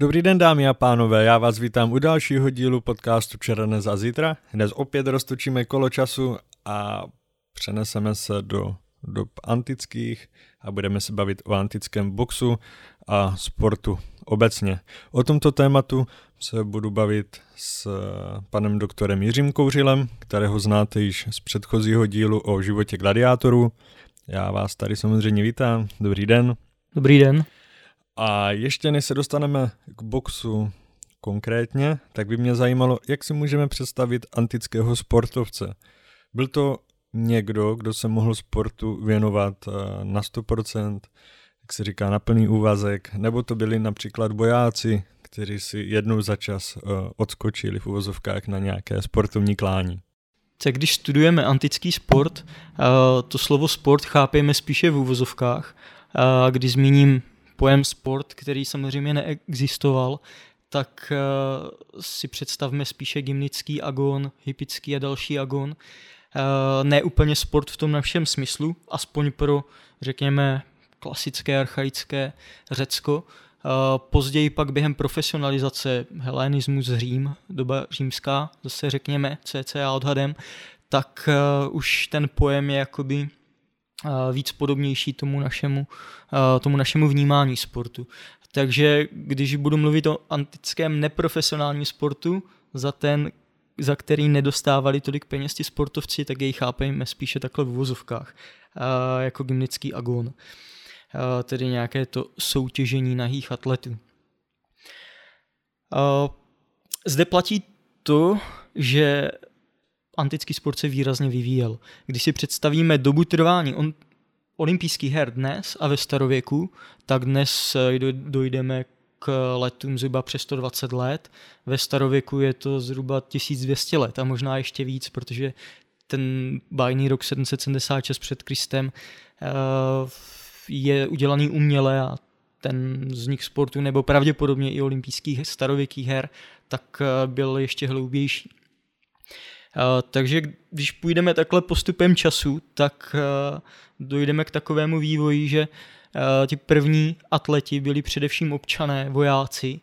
Dobrý den dámy a pánové, já vás vítám u dalšího dílu podcastu Černé za zítra. Dnes opět roztočíme kolo času a přeneseme se do dob antických a budeme se bavit o antickém boxu a sportu obecně. O tomto tématu se budu bavit s panem doktorem Jiřím Kouřilem, kterého znáte již z předchozího dílu o životě gladiátorů. Já vás tady samozřejmě vítám. Dobrý den. Dobrý den. A ještě než se dostaneme k boxu konkrétně, tak by mě zajímalo, jak si můžeme představit antického sportovce. Byl to někdo, kdo se mohl sportu věnovat eh, na 100%, jak se říká, na plný úvazek, nebo to byli například bojáci, kteří si jednou za čas eh, odskočili v uvozovkách na nějaké sportovní klání. Tak když studujeme antický sport, eh, to slovo sport chápeme spíše v uvozovkách. Když zmíním pojem sport, který samozřejmě neexistoval, tak si představme spíše gymnický agon, hypický a další agon. Eh, ne úplně sport v tom našem smyslu, aspoň pro, řekněme, klasické, archaické Řecko. Eh, později pak během profesionalizace helenismus Řím, doba římská, zase řekněme cca odhadem, tak eh, už ten pojem je jakoby víc podobnější tomu našemu, tomu našemu vnímání sportu. Takže když budu mluvit o antickém neprofesionálním sportu, za ten za který nedostávali tolik peněz ti sportovci, tak jej chápejme spíše takhle v uvozovkách, jako gymnický agon, tedy nějaké to soutěžení nahých atletů. Zde platí to, že antický sport se výrazně vyvíjel. Když si představíme dobu trvání on, olympijských her dnes a ve starověku, tak dnes dojdeme k letům zhruba přes 120 let. Ve starověku je to zhruba 1200 let a možná ještě víc, protože ten bájný rok 776 před Kristem eh, je udělaný uměle a ten vznik sportu nebo pravděpodobně i olympijských starověkých her, tak eh, byl ještě hloubější. Eh, takže když půjdeme takhle postupem času, tak dojdeme k takovému vývoji, že Eh, ti první atleti byli především občané, vojáci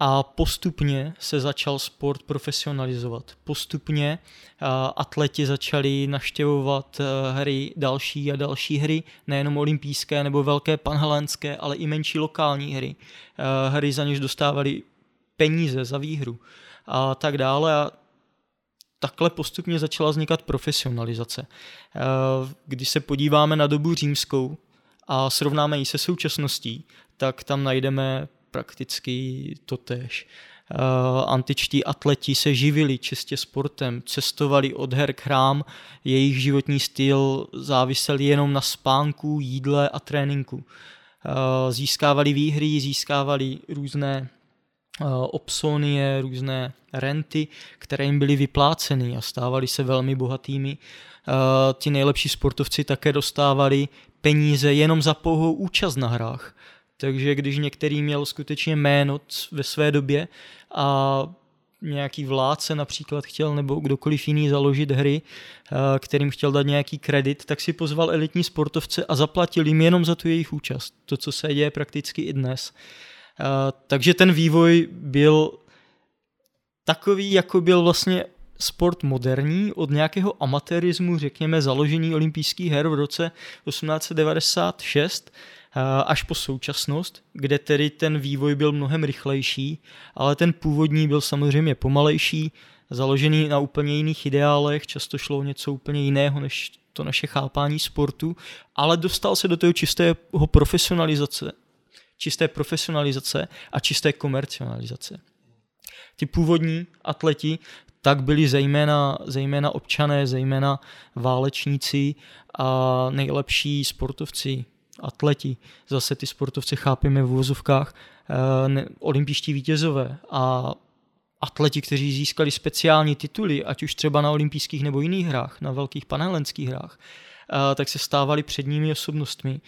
a postupně se začal sport profesionalizovat. Postupně eh, atleti začali naštěvovat eh, hry, další a další hry, nejenom olympijské nebo velké panhelenské, ale i menší lokální hry. Hry za něž dostávali peníze za výhru a tak dále a takhle postupně začala vznikat profesionalizace. Když se podíváme na dobu římskou, a srovnáme ji se současností, tak tam najdeme prakticky totéž. Uh, antičtí atleti se živili čistě sportem, cestovali od her k hrám, jejich životní styl závisel jenom na spánku, jídle a tréninku. Uh, získávali výhry, získávali různé opsonie, různé renty, které jim byly vypláceny a stávali se velmi bohatými. Ti nejlepší sportovci také dostávali peníze jenom za pouhou účast na hrách. Takže když některý měl skutečně jméno ve své době a nějaký vládce například chtěl nebo kdokoliv jiný založit hry, eh, kterým chtěl dát nějaký kredit, tak si pozval elitní sportovce a zaplatil jim jenom za tu jejich účast. To, co se děje prakticky i dnes. Eh, takže ten vývoj byl takový, jako byl vlastně sport moderní od nějakého amatérismu, řekněme založení olympijských her v roce 1896 eh, až po současnost, kde tedy ten vývoj byl mnohem rychlejší, ale ten původní byl samozřejmě pomalejší, založený na úplně jiných ideálech, často šlo o něco úplně jiného než to naše chápání sportu, ale dostal se do toho čistého profesionalizace, čisté profesionalizace a čisté komercionalizace. Ty původní atleti tak byli zejména, zejména občané, zejména válečníci a nejlepší sportovci, atleti. Zase ty sportovci chápeme v vozovkách, eh, olympijští vítězové a atleti, kteří získali speciální tituly, ať už třeba na olympijských nebo jiných hrách, na velkých panhelenských hrách, tak se stávali předními osobnostmi.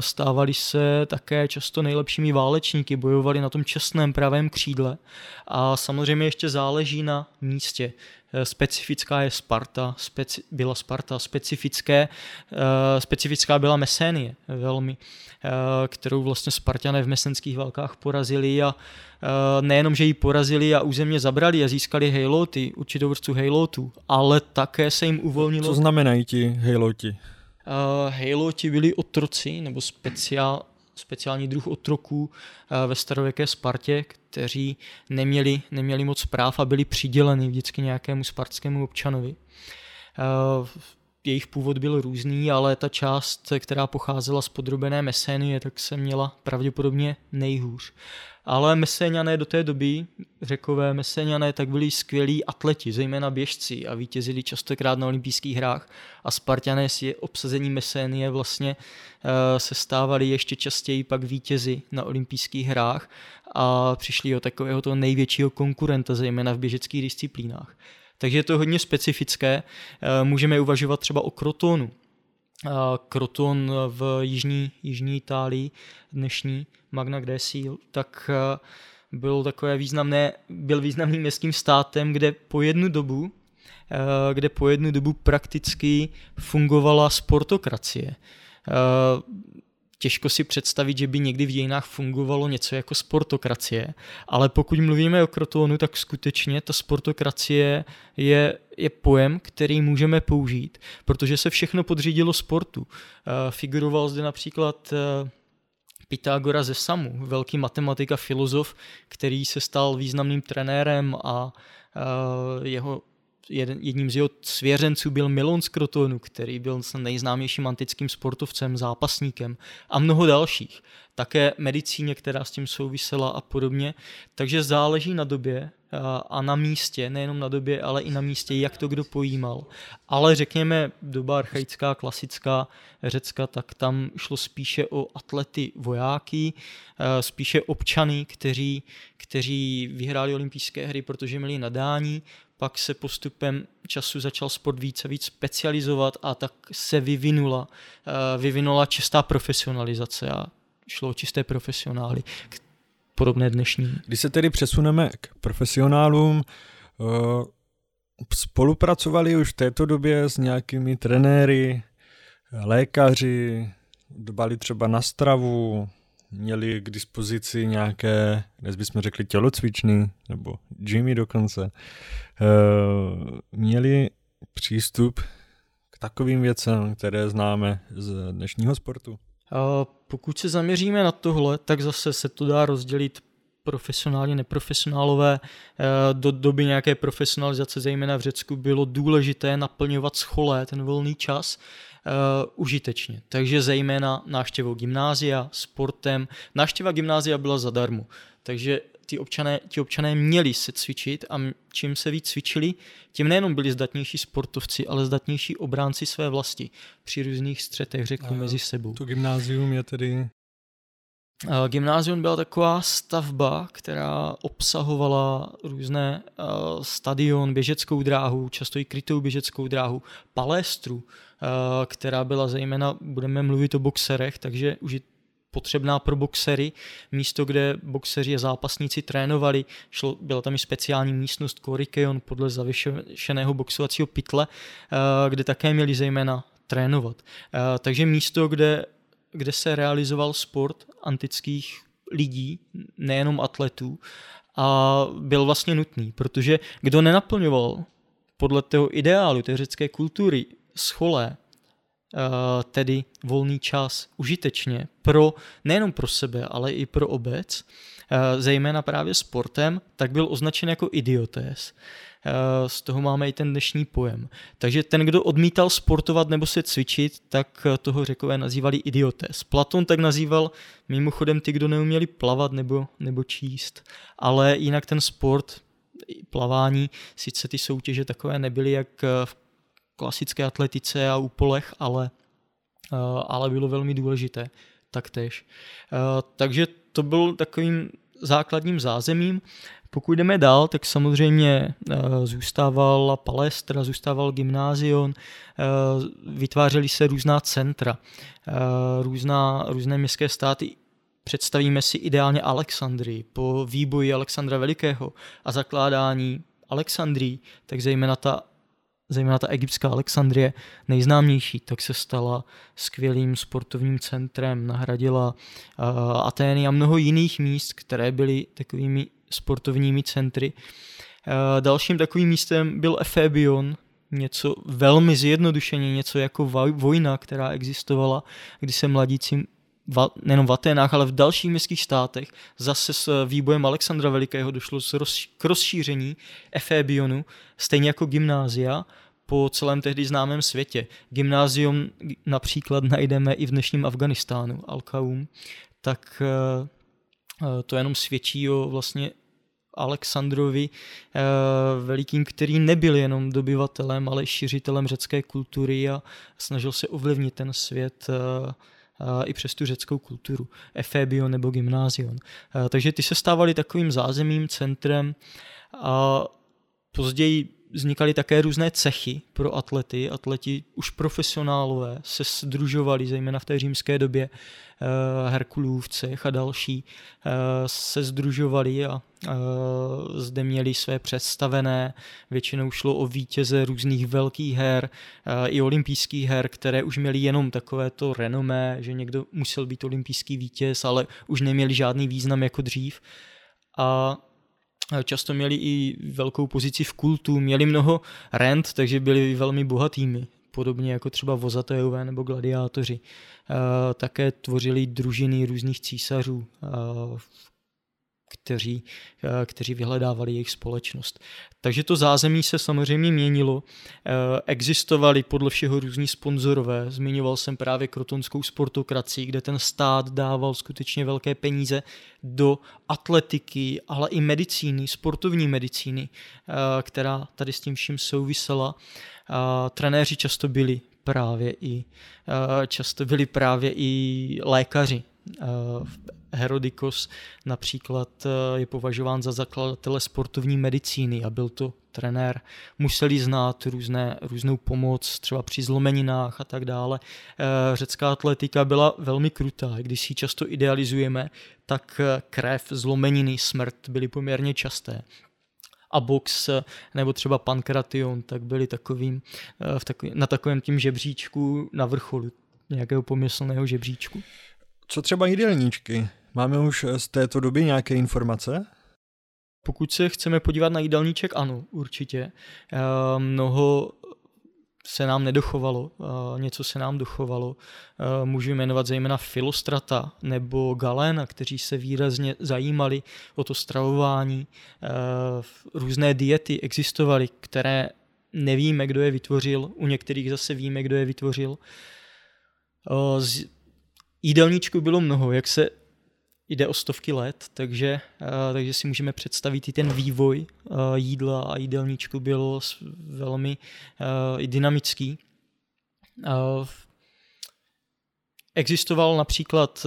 Stávali se také často nejlepšími válečníky, bojovali na tom čestném pravém křídle a samozřejmě ještě záleží na místě. Specifická je Sparta, speci, byla Sparta, specifické, specifická byla Mesénie velmi, kterou vlastně Spartané v mesenských válkách porazili a nejenom, že ji porazili a územně zabrali a získali hejloty, určitou vrstvu hejlotů, ale také se jim uvolnilo... Co znamenají ti hejloti? Uh, hejloti byli otroci, nebo speciál, speciální druh otroků uh, ve starověké Spartě, kteří neměli, neměli moc práv a byli přiděleni vždycky nějakému spartskému občanovi. Jejich původ byl různý, ale ta část, která pocházela z podrobené Mesénie, tak se měla pravděpodobně nejhůř ale Meséňané do té doby, řekové Meséňané, tak byli skvělí atleti, zejména běžci a vítězili častokrát na olympijských hrách a Spartané si obsazení Mesénie vlastně uh, se stávali ještě častěji pak vítězi na olympijských hrách a přišli o takového toho největšího konkurenta, zejména v běžeckých disciplínách. Takže je to hodně specifické. Uh, můžeme uvažovat třeba o krotonu, Kroton v jižní, jižní Itálii, dnešní Magna Graecia, tak eh, byl takové významné, byl významným městským státem, kde po jednu dobu eh, kde po jednu dobu prakticky fungovala sportokracie. Eh, těžko si představit, že by někdy v dějinách fungovalo něco jako sportokracie, ale pokud mluvíme o Krotonu, tak skutečně ta sportokracie je, je pojem, který můžeme použít, protože se všechno podřídilo sportu. Uh, figuroval zde například uh, Pythagora ze Samu, velký matematik a filozof, který se stal významným trenérem a uh, jeho jedním z jeho svěřenců byl Milon z Krotonu, který byl nejznámějším antickým sportovcem, zápasníkem a mnoho dalších. Také medicíně, která s tím souvisela a podobně. Takže záleží na době a na místě, nejenom na době, ale i na místě, jak to kdo pojímal. Ale řekněme, doba archaická, klasická Řecka, tak tam šlo spíše o atlety vojáky, spíše občany, kteří, kteří vyhráli olympijské hry, protože měli nadání pak se postupem času začal sport více víc specializovat a tak se vyvinula, eh, vyvinula čistá profesionalizace a šlo o čisté profesionály, podobné dnešní. Když se tedy přesuneme k profesionálům, eh, spolupracovali už v této době s nějakými trenéry, lékaři, dbali třeba na stravu, měli k dispozici nějaké, dnes bychom řekli tělocvičny, nebo Jimmy dokonce, eh, měli přístup k takovým věcem, které známe z dnešního sportu? A pokud se zaměříme na tohle, tak zase se to dá rozdělit profesionálně, neprofesionálové. Eh, do doby nějaké profesionalizace, zejména v Řecku, bylo důležité naplňovat scholé, ten volný čas, užitečně. Takže zejména návštěvou gymnázia, sportem. Návštěva gymnázia byla zadarmo, takže ty občané, ti občané měli se cvičit a čím se víc cvičili, tím nejenom byli zdatnější sportovci, ale zdatnější obránci své vlasti při různých střetech, řeknu, mezi sebou. To gymnázium je tedy Eh, gymnázium byla taková stavba, která obsahovala různé uh, stadion, běžeckou dráhu, často i krytou běžeckou dráhu, palestru, uh, která byla zejména, budeme mluvit o boxerech, takže už potřebná pro boxery, místo, kde boxeři a zápasníci trénovali, šlo, byla tam i speciální místnost Korikeon podle zavěšeného boxovacího pytle, kde také měli zejména trénovat. Takže místo, kde kde se realizoval sport antických lidí, nejenom atletů, a byl vlastně nutný, protože kdo nenaplňoval podle toho ideálu té řecké kultury scholé, eh, tedy volný čas užitečně pro nejenom pro sebe, ale i pro obec, zejména právě sportem, tak byl označen jako idiotés. Eh, z toho máme i ten dnešní pojem. Takže ten, kdo odmítal sportovat nebo se cvičit, tak eh, toho řekové nazývali idiotes. Platon tak nazýval mimochodem ty, kdo neuměli plavat nebo, nebo číst. Ale jinak ten sport, plavání, sice ty soutěže takové nebyly jak eh, v klasické atletice a úpolech, ale, ale bylo velmi důležité taktéž. Takže to byl takovým základním zázemím. Pokud jdeme dál, tak samozřejmě eh, zůstávala palestra, zůstával gymnázion, eh, vytvářely se různá centra, eh, různá, různé městské státy. Představíme si ideálně Alexandrii po výboji Alexandra Velikého a zakládání Alexandrii, tak zejména ta zejména ta egyptská Alexandrie, nejznámější, tak se stala skvělým sportovním centrem, nahradila uh, Atény a mnoho jiných míst, které byly takovými sportovními centry. Uh, dalším takovým místem byl Efebion, něco velmi zjednodušeně, něco jako vojna, která existovala, kdy se mladíci nejenom v Aténách, ale v dalších městských státech zase s výbojem Alexandra Velikého došlo k rozšíření Efebionu, stejně jako gymnázia, po celém tehdy známém světě. Gymnázium například najdeme i v dnešním Afganistánu, Al-Qaum, tak eh, eh, to jenom svědčí o vlastně Alexandrovi eh, velikým, který nebyl jenom dobyvatelem, ale šířitelem řecké kultury a snažil se ovlivnit ten svět i přes tu řeckou kulturu, Efebion nebo Gymnázion. Takže ty se stávaly takovým zázemím, centrem a později vznikaly také různé cechy pro atlety. Atleti už profesionálové se združovali, zejména v té římské době, eh, Herkulův cech a další eh, se združovali a eh, zde měli své představené. Většinou šlo o vítěze různých velkých her i olympijských her, které už měly jenom takové to renomé, že někdo musel být olympijský vítěz, ale už neměli žádný význam jako dřív. A často měli i velkou pozici v kultu, měli mnoho rent, takže byli velmi bohatými, podobně jako třeba vozatejové nebo gladiátoři. Také tvořili družiny různých císařů, kteří, eh, kteří vyhledávali jejich společnost. Takže to zázemí se samozřejmě měnilo. Eh, existovali podle všeho různí sponzorové. Zmiňoval jsem právě krotonskou sportokracii, kde ten stát dával skutečně velké peníze do atletiky, ale i medicíny, sportovní medicíny, eh, která tady s tím vším souvisela. Trenéři často byli právě i často byli právě i lékaři Herodikos například eh, je považován za zakladatele sportovní medicíny a byl to trenér. Museli znát různé, různou pomoc, třeba při zlomeninách a tak dále. Eh, řecká atletika byla velmi krutá, když si ji často idealizujeme, tak eh, krev, zlomeniny, smrt byly poměrně časté a box nebo třeba pankration, tak byli takovým, v takový, na takovém tím žebříčku na vrcholu nějakého pomyslného žebříčku. Co třeba jídelníčky? Máme už z této doby nějaké informace? Pokud se chceme podívat na jídelníček, ano, určitě. Eh, mnoho se nám nedochovalo, eh, něco se nám dochovalo. Eh, můžu jmenovat zejména Filostrata nebo Galena, kteří se výrazně zajímali o to stravování. Různé diety existovaly, které nevíme, kdo je vytvořil, u některých zase víme, kdo je vytvořil. Jídelníčku bylo mnoho, jak se jde o stovky let, takže, uh, takže si můžeme představit i ten vývoj uh, jídla a jídelníčku byl velmi uh, dynamický. Existoval například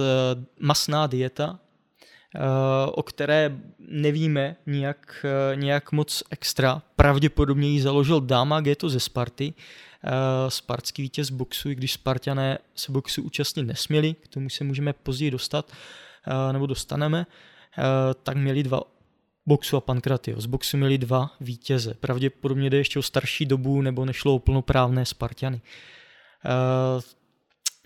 masná dieta, o které nevíme nějak, nějak moc extra. Pravděpodobně ji založil Dama Geto ze Sparty, spartský vítěz boxu, i když Spartané se boxu účastnit nesměli, k tomu se můžeme později dostat. Eh, nebo dostaneme, eh, tak měli dva boxu a Pankratio. Z boxu měli dva vítěze. Pravděpodobně jde ještě o starší dobu nebo nešlo o plnoprávné Spartiany.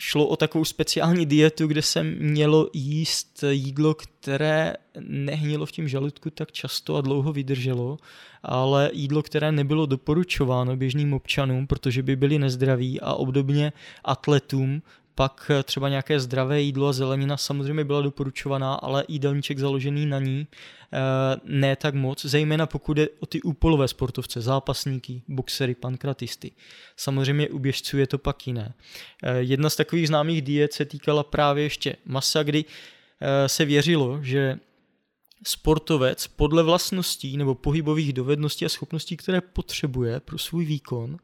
Šlo o takovou speciální dietu, kde se mělo jíst jídlo, které nehnilo v tím žaludku tak často a dlouho vydrželo, ale jídlo, které nebylo doporučováno běžným občanům, protože by byli nezdraví a obdobně atletům, pak eh, třeba nějaké zdravé jídlo a zelenina samozřejmě byla doporučovaná, ale jídelníček založený na ní eh, ne tak moc, zejména pokud je o ty úpolové sportovce, zápasníky, boxery, pankratisty. Samozřejmě u běžců je to pak jiné. Eh, jedna z takových známých diet se týkala právě ještě masa, kdy se věřilo, že sportovec podle vlastností nebo pohybových dovedností a schopností, které potřebuje pro svůj výkon,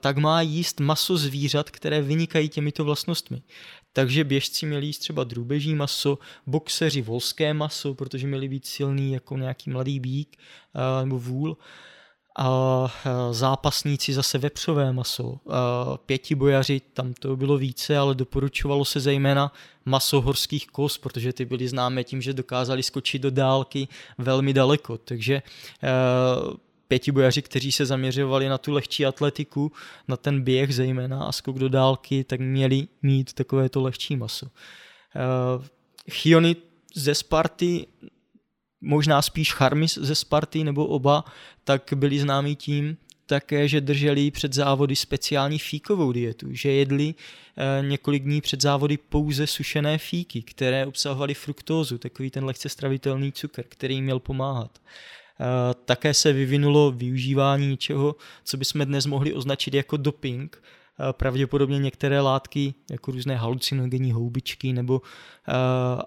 tak má jíst maso zvířat, které vynikají těmito vlastnostmi. Takže běžci měli jíst třeba drůbeží maso, boxeři volské maso, protože měli být silný jako nějaký mladý bík eh, nebo vůl a eh, zápasníci zase vepřové maso. Pěti bojaři, tam to bylo více, ale doporučovalo se zejména maso horských kos, protože ty byly známé tím, že dokázali skočit do dálky velmi daleko. Takže pětibojaři, kteří se zaměřovali na tu lehčí atletiku, na ten běh zejména a skok do dálky, tak měli mít takovéto lehčí maso. Uh, Chiony ze Sparty, možná spíš Charmis ze Sparty nebo oba, tak byli známí tím, také, že drželi před závody speciální fíkovou dietu, že jedli e, několik dní před závody pouze sušené fíky, které obsahovaly fruktózu, takový ten lehce stravitelný cukr, který měl pomáhat. E, také se vyvinulo využívání něčeho, co bychom dnes mohli označit jako doping, e, pravděpodobně některé látky, jako různé halucinogenní houbičky nebo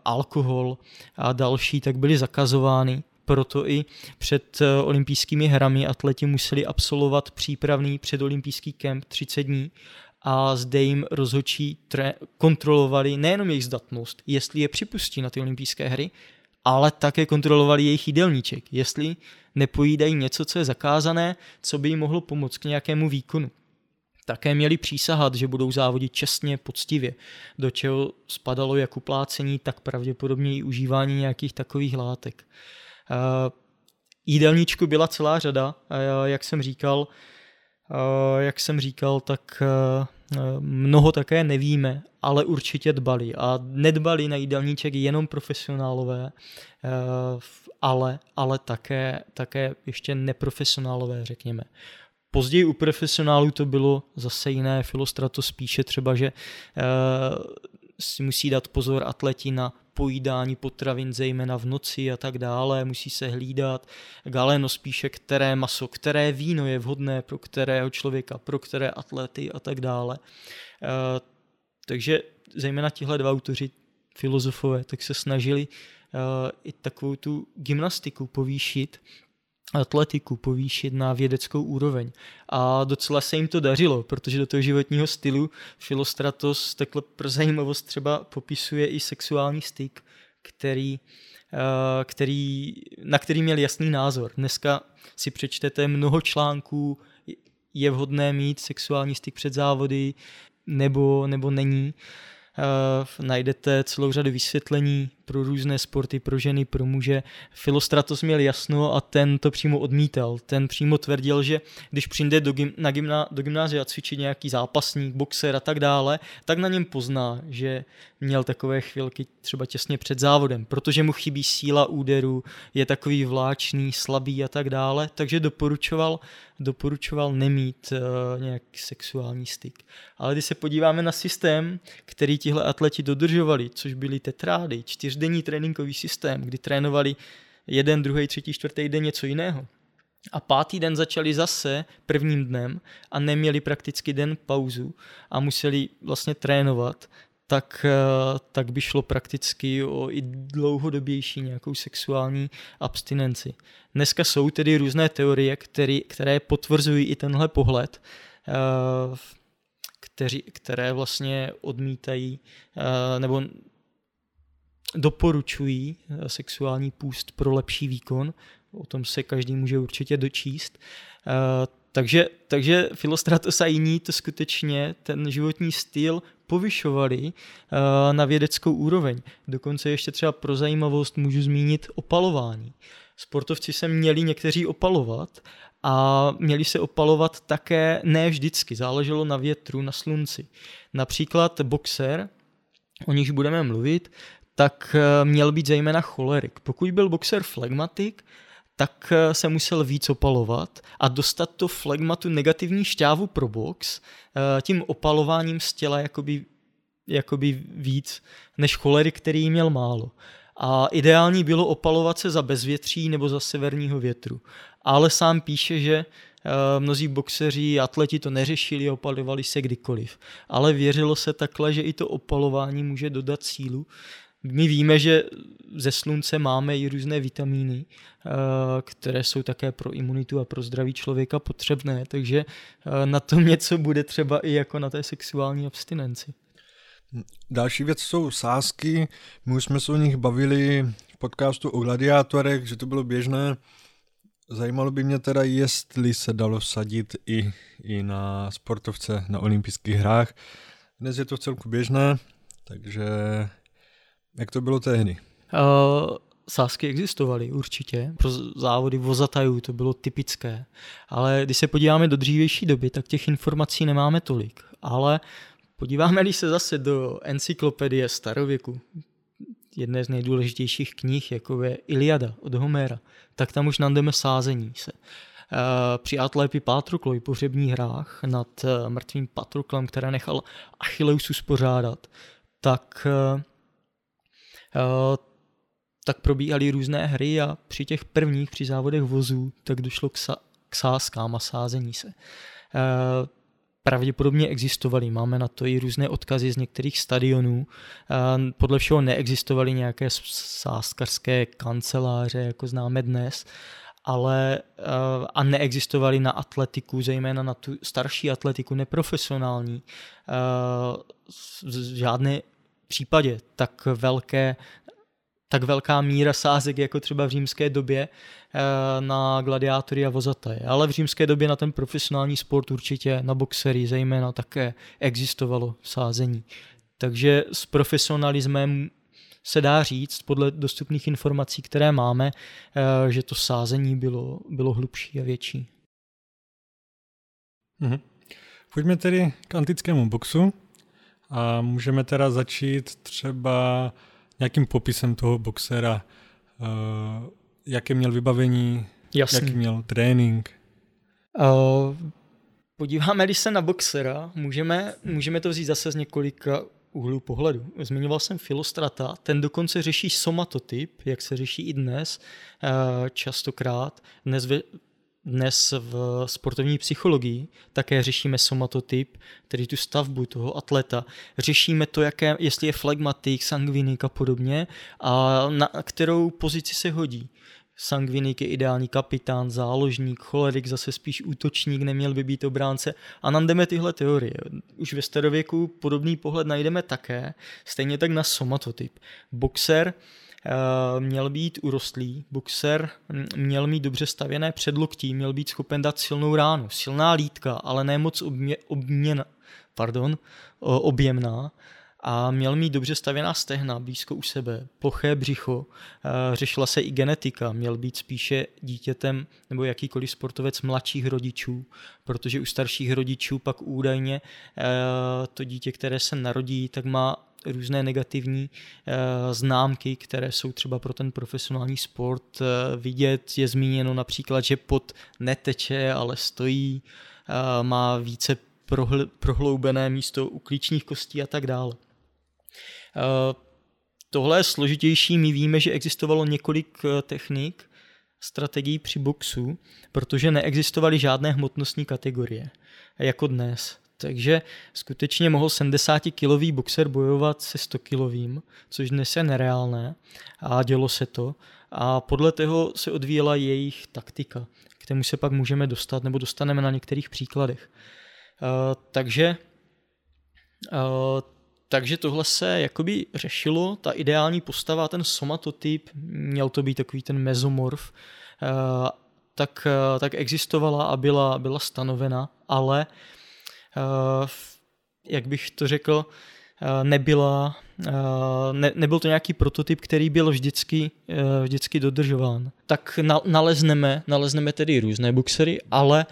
alkohol a další, tak byly zakazovány. Proto i před eh, olympijskými hrami atleti museli absolvovat přípravný předolympijský kemp 30 dní a zde jim rozhodčí tre- kontrolovali nejenom jejich zdatnost, jestli je připustí na ty olympijské hry, ale také kontrolovali jejich jídelníček, jestli nepojídají něco, co je zakázané, co by jim mohlo pomoct k nějakému výkonu. Také měli přísahat, že budou závodit čestně, poctivě, do čeho spadalo jak uplácení, tak pravděpodobně i užívání nějakých takových látek. Eh, jídelníčku byla celá řada, jak jsem říkal, eh, jak jsem říkal, tak eh, mnoho také nevíme, ale určitě dbali. A nedbali na jídelníček jenom profesionálové, ale, ale také, také ještě neprofesionálové, řekněme. Později u profesionálů to bylo zase jiné, Filostrato spíše třeba, že si musí dát pozor atleti na pojídání potravin, zejména v noci a tak dále, musí se hlídat. Galeno spíše, které maso, které víno je vhodné pro kterého člověka, pro které atlety a tak dále. E, takže zejména tihle dva autoři, filozofové, tak se snažili e, i takovou tu gymnastiku povýšit atletiku povýšit na vědeckou úroveň. A docela se jim to dařilo, protože do toho životního stylu Filostratos takhle pro zajímavost třeba popisuje i sexuální styk, který, eh, který, na který měl jasný názor. Dneska si přečtete mnoho článků, je vhodné mít sexuální styk před závody, nebo, nebo není. Uh, najdete celou řadu vysvětlení pro různé sporty, pro ženy, pro muže. Filostratos měl jasno a ten to přímo odmítal. Ten přímo tvrdil, že když přijde do, gym, na gymna, do gymnázia cvičit nějaký zápasník, boxer a tak dále, tak na něm pozná, že měl takové chvilky třeba těsně před závodem, protože mu chybí síla úderu, je takový vláčný, slabý a tak dále, takže doporučoval, doporučoval nemít uh, nějaký sexuální styk. Ale když se podíváme na systém, který tihle atleti dodržovali, což byly tetrády, čtyř čtyřdenní tréninkový systém, kdy trénovali jeden, druhý, třetí, čtvrtý den něco jiného. A pátý den začali zase prvním dnem a neměli prakticky den pauzu a museli vlastně trénovat, tak, eh, tak by šlo prakticky o i dlouhodobější nějakou sexuální abstinenci. Dneska jsou tedy různé teorie, které potvrzují i tenhle pohled, eh, kteří, které vlastně odmítají eh, nebo doporučují eh, sexuální půst pro lepší výkon. O tom se každý může určitě dočíst. Eh, takže, takže Filostratos a jiní to skutečně ten životní styl povyšovali na vědeckou úroveň. Dokonce ještě třeba pro zajímavost můžu zmínit opalování. Sportovci se měli někteří opalovat a měli se opalovat také ne vždycky, záleželo na větru, na slunci. Například boxer, o nichž budeme mluvit, tak eh, měl být zejména cholerik. Pokud byl boxer flegmatik, tak eh, se musel víc opalovat a dostat to flegmatu negativní šťávu pro box eh, tím opalováním z těla jakoby, jakoby víc než cholerik, který měl málo. A ideální bylo opalovat se za bezvětří nebo za severního větru. Ale sám píše, že mnozí boxeři, atleti to neřešili, opalovali se kdykoliv. Ale věřilo se takhle, že i to opalování může dodat sílu, my víme, že ze slunce máme i různé vitamíny, eh, které jsou také pro imunitu a pro zdraví člověka potřebné, takže eh, na tom něco bude třeba i jako na té sexuální abstinenci. Další věc jsou sázky. My už jsme se o nich bavili v podcastu o gladiátorech, že to bylo běžné. Zajímalo by mě teda, jestli se dalo sadit i, i na sportovce na olympijských hrách. Dnes je to celku běžné, takže jak to bylo tehdy? Uh, sásky existovaly určitě, pro závody vozatajů to bylo typické, ale když se podíváme do dřívější doby, tak těch informací nemáme tolik, ale podíváme-li se zase do encyklopedie starověku, jedné z nejdůležitějších knih, jako je Iliada od Homéra, tak tam už najdeme sázení se. Eh, při Atlépi Patroklovi pohřebních hrách nad eh, mrtvým Patroklem, které nechal Achilleus uspořádat, tak, eh, tak probíhaly různé hry a při těch prvních, při závodech vozů, tak došlo k, sa, k sáskám a sázení se. Pravděpodobně existovaly, máme na to i různé odkazy z některých stadionů. Podle všeho neexistovaly nějaké sáskarské kanceláře, jako známe dnes, ale a neexistovaly na atletiku, zejména na tu starší atletiku, neprofesionální, v žádné případě tak velké tak velká míra sázek jako třeba v římské době uh, na gladiátory a vozataje. Ale v římské době na ten profesionální sport určitě, na boxery zejména také existovalo sázení. Takže s profesionalismem se dá říct, podle dostupných informací, které máme, eh, že to sázení bylo, bylo hlubší a větší. Mhm. Pojďme tedy k antickému boxu a můžeme teda začít třeba nějakým popisem toho boxera, uh, jaké měl vybavení, Jasný. jaký měl trénink. Uh, podíváme se na boxera, můžeme, můžeme to vzít zase z několika úhlu pohledu. Zmiňoval jsem Filostrata, ten dokonce řeší somatotyp, jak se řeší i dnes, eh, častokrát. Dnes ve, dnes v sportovní psychologii také řešíme somatotyp, tedy tu stavbu toho atleta. Řešíme to, jaké, jestli je flegmatik, sangvinik a podobně a na kterou pozici se hodí. Sangvinik je ideální kapitán, záložník, cholerik zase spíš útočník, neměl by být obránce. A najdeme tyhle teorie. Už ve starověku podobný pohled najdeme také, stejně tak na somatotyp. Boxer měl být urostlý, boxer měl mít dobře stavěné předloktí, měl být schopen dát silnou ránu, silná lítka, ale ne moc obmě, obměna, pardon, objemná. A měl mít dobře stavěná stehna blízko u sebe, ploché břicho, eh, řešila se i genetika, měl být spíše dítětem nebo jakýkoliv sportovec mladších rodičů, protože u starších rodičů pak údajně eh, to dítě, které se narodí, tak má různé negativní uh, známky, které jsou třeba pro ten profesionální sport uh, vidět. Je zmíněno například, že pod neteče, ale stojí, uh, má více prohl- prohloubené místo u klíčních kostí a tak dále. Eh, tohle je složitější, my víme, že existovalo několik eh, technik, strategií při boxu, protože neexistovaly žádné hmotnostní kategorie, jako dnes. Takže skutečně mohl 70-kilový boxer bojovat se 100-kilovým, což dnes je nereálné a dělo se to. A podle toho se odvíjela jejich taktika, k tomu se pak můžeme dostat, nebo dostaneme na některých příkladech. Uh, takže uh, takže tohle se jakoby řešilo, ta ideální postava, ten somatotyp, měl to být takový ten mezomorf, eh, tak, eh, tak existovala a byla, byla stanovena, ale jak bych to řekl, nebyla, ne, nebyl to nějaký prototyp, který byl vždycky, vždycky dodržován. Tak nalezneme, nalezneme tedy různé boxery, ale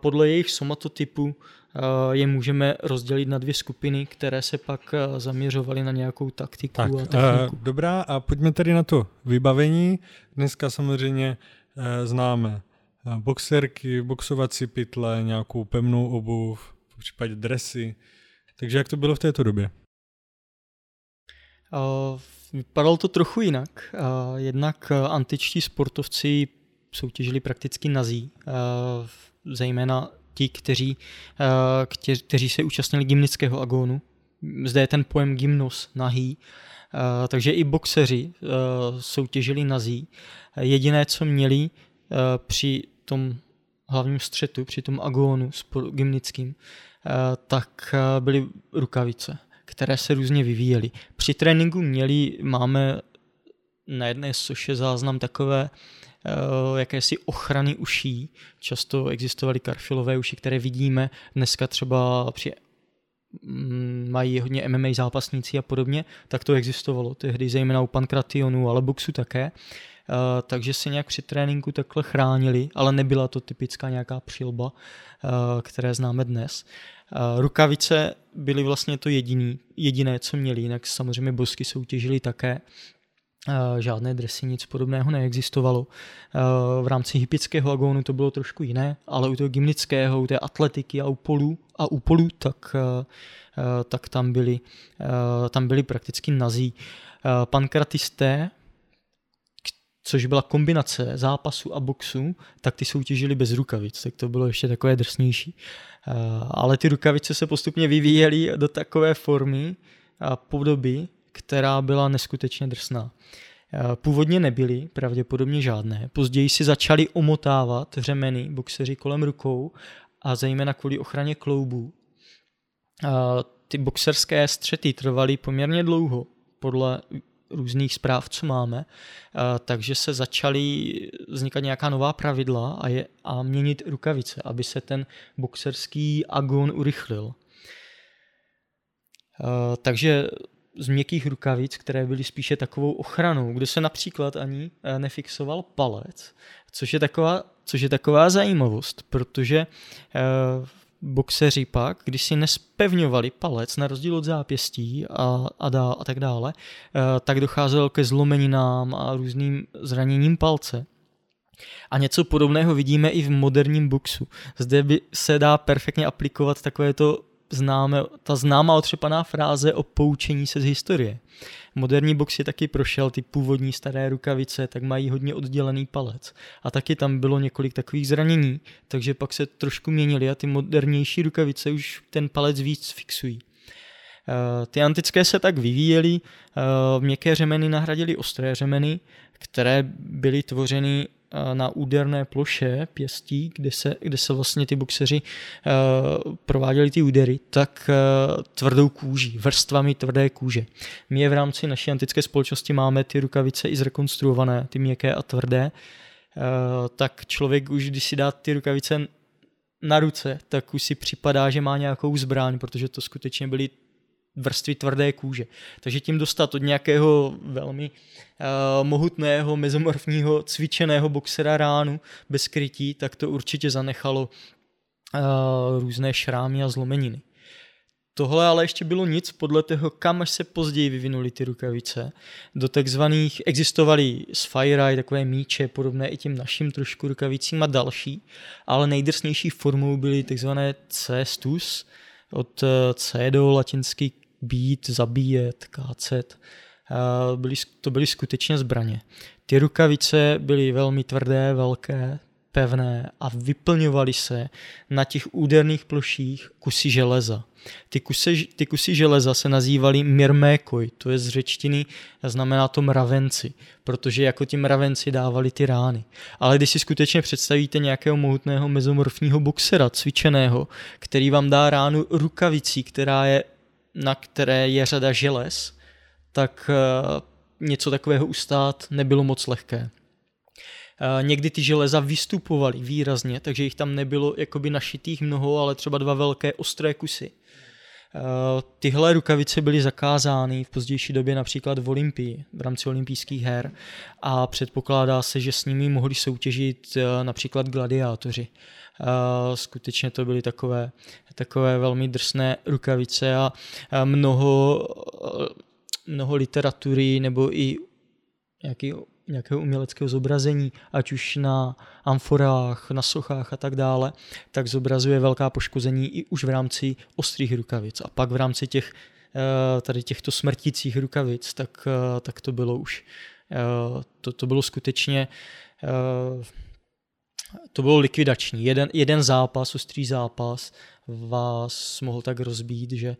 podle jejich somatotypu Eh, je můžeme rozdělit na dvě skupiny, které se pak eh, zaměřovaly na nějakou taktiku tak, a techniku. Dobrá, a pojďme tedy na to vybavení. Dneska samozřejmě známe boxerky, boxovací pytle, nějakou pevnou obuv, v případě dresy. Takže jak to bylo v této době? Uh, vypadalo to trochu jinak. Uh, jednak antičtí sportovci soutěžili prakticky nazí, zejména ti, kteří, eh, kte, kteří se účastnili gymnického agónu. Zde je ten pojem gymnos, nahý, eh, takže i boxeři eh, soutěžili nazí. Jediné, co měli při tom hlavním střetu, při tom agónu gymnickým, tak byly rukavice, které se různě vyvíjely. Při tréninku měli, máme na jedné soše záznam takové Eh, jakési ochrany uší. Často existovaly karfilové uši, které vidíme dneska třeba při mm, mají hodně MMA zápasníci a podobně, tak to existovalo tehdy, zejména u Pankrationu, ale boxu také. Uh, takže se nějak při tréninku takhle chránili, ale nebyla to typická nějaká přilba, uh, které známe dnes. Uh, rukavice byly vlastně to jediný, jediné, co měli, jinak samozřejmě bosky soutěžili také, žádné dresy, nic podobného neexistovalo. V rámci hypického agónu to bylo trošku jiné, ale u toho gymnického, u té atletiky a u polů, a u polů tak, tak tam, byli, tam byli prakticky nazí. Pankratisté, což byla kombinace zápasu a boxu, tak ty soutěžili bez rukavic, tak to bylo ještě takové drsnější. Ale ty rukavice se postupně vyvíjely do takové formy a podoby, která byla neskutečně drsná. Eh, původně nebyly pravděpodobně žádné. Později si začali omotávat řemeny boxeři kolem rukou a zejména kvůli ochraně kloubů. Eh, ty boxerské střety trvaly poměrně dlouho, podle různých zpráv, co máme, eh, takže se začaly vznikat nějaká nová pravidla a, je, a měnit rukavice, aby se ten boxerský agon urychlil. Takže z měkkých rukavic, které byly spíše takovou ochranou, kde se například ani eh, nefixoval palec, což je taková, což je taková zajímavost, protože eh, boxeři pak, když si nespevňovali palec na rozdíl od zápěstí a, a, dá, a tak dále, eh, tak docházelo ke zlomeninám a různým zraněním palce. A něco podobného vidíme i v moderním boxu. Zde by se dá perfektně aplikovat takovéto známe, ta známá otřepaná fráze o poučení se z historie. Moderní box je taky prošel ty původní staré rukavice, tak mají hodně oddělený palec. A taky tam bylo několik takových zranění, takže pak se trošku měnili a ty modernější rukavice už ten palec víc fixují. Eh, ty antické se tak vyvíjely, eh, měkké řemeny nahradily ostré řemeny, které byly tvořeny na úderné ploše pěstí, kde se, kde se vlastně ty boxeři uh, prováděli ty údery, tak uh, tvrdou kůží, vrstvami tvrdé kůže. My je v rámci naší antické společnosti máme ty rukavice i zrekonstruované, ty měkké a tvrdé, uh, tak člověk už, když si dá ty rukavice na ruce, tak už si připadá, že má nějakou zbraň, protože to skutečně byly vrstvy tvrdé kůže. Takže tím dostat od nějakého velmi uh, mohutného, mezomorfního, cvičeného boxera ránu bez krytí, tak to určitě zanechalo uh, různé šrámy a zlomeniny. Tohle ale ještě bylo nic podle toho, kam až se později vyvinuly ty rukavice. Do takzvaných existovaly z FireEye takové míče, podobné i těm našim trošku rukavicím a další, ale nejdrsnější formou byly takzvané cestus, od eh, C do latinský být, zabíjet, kácet. Byly, to byly skutečně zbraně. Ty rukavice byly velmi tvrdé, velké, pevné a vyplňovaly se na těch úderných ploších kusy železa. Ty kusy, ty kusy železa se nazývaly mirmékoj, to je z řečtiny, znamená to mravenci, protože jako ti mravenci dávali ty rány. Ale když si skutečně představíte nějakého mohutného mezomorfního boxera, cvičeného, který vám dá ránu rukavicí, která je na které je řada želez, tak eh, něco takového ustát nebylo moc lehké. Eh, někdy ty železa vystupovaly výrazně, takže jich tam nebylo jakoby našitých mnoho, ale třeba dva velké ostré kusy. Eh, tyhle rukavice byly zakázány v pozdější době například v Olympii, v rámci olympijských her a předpokládá se, že s nimi mohli soutěžit například gladiátoři. Skutečně to byly takové, takové velmi drsné rukavice a mnoho, mnoho literatury nebo i nějaký, nějakého uměleckého zobrazení, ať už na amforách, na sochách a tak dále, tak zobrazuje velká poškození i už v rámci ostrých rukavic. A pak v rámci těch eh, tady těchto smrtících rukavic, tak, eh, tak to bylo už, eh, to, to bylo skutečně to bylo likvidační. Jeden, jeden zápas, ostrý zápas vás mohl tak rozbít, že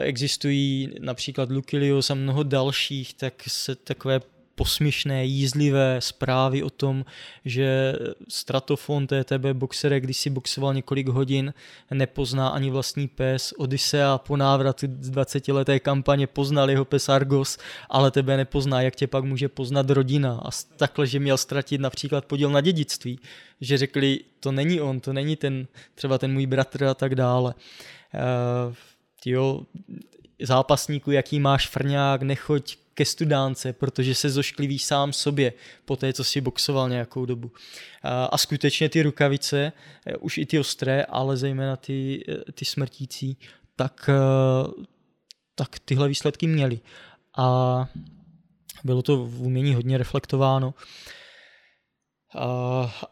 existují například Lucilius a mnoho dalších, tak se takové posměšné, jízlivé zprávy o tom, že Stratofon TTB boxere, když si boxoval několik hodin, nepozná ani vlastní pes. Odyssea po návratu z 20 leté kampaně poznal jeho pes Argos, ale tebe nepozná, jak tě pak může poznat rodina. A takhle, že měl ztratit například podíl na dědictví. Že řekli, to není on, to není ten, třeba ten můj bratr a tak dále. Uh, jo, zápasníku, jaký máš frňák, nechoď ke studánce, protože se zošklivíš sám sobě po té, co si boxoval nějakou dobu. A, a skutečně ty rukavice, eh, už i ty ostré, ale zejména ty, eh, ty smrtící, tak, eh, tak tyhle výsledky měly. A bylo to v umění hodně reflektováno.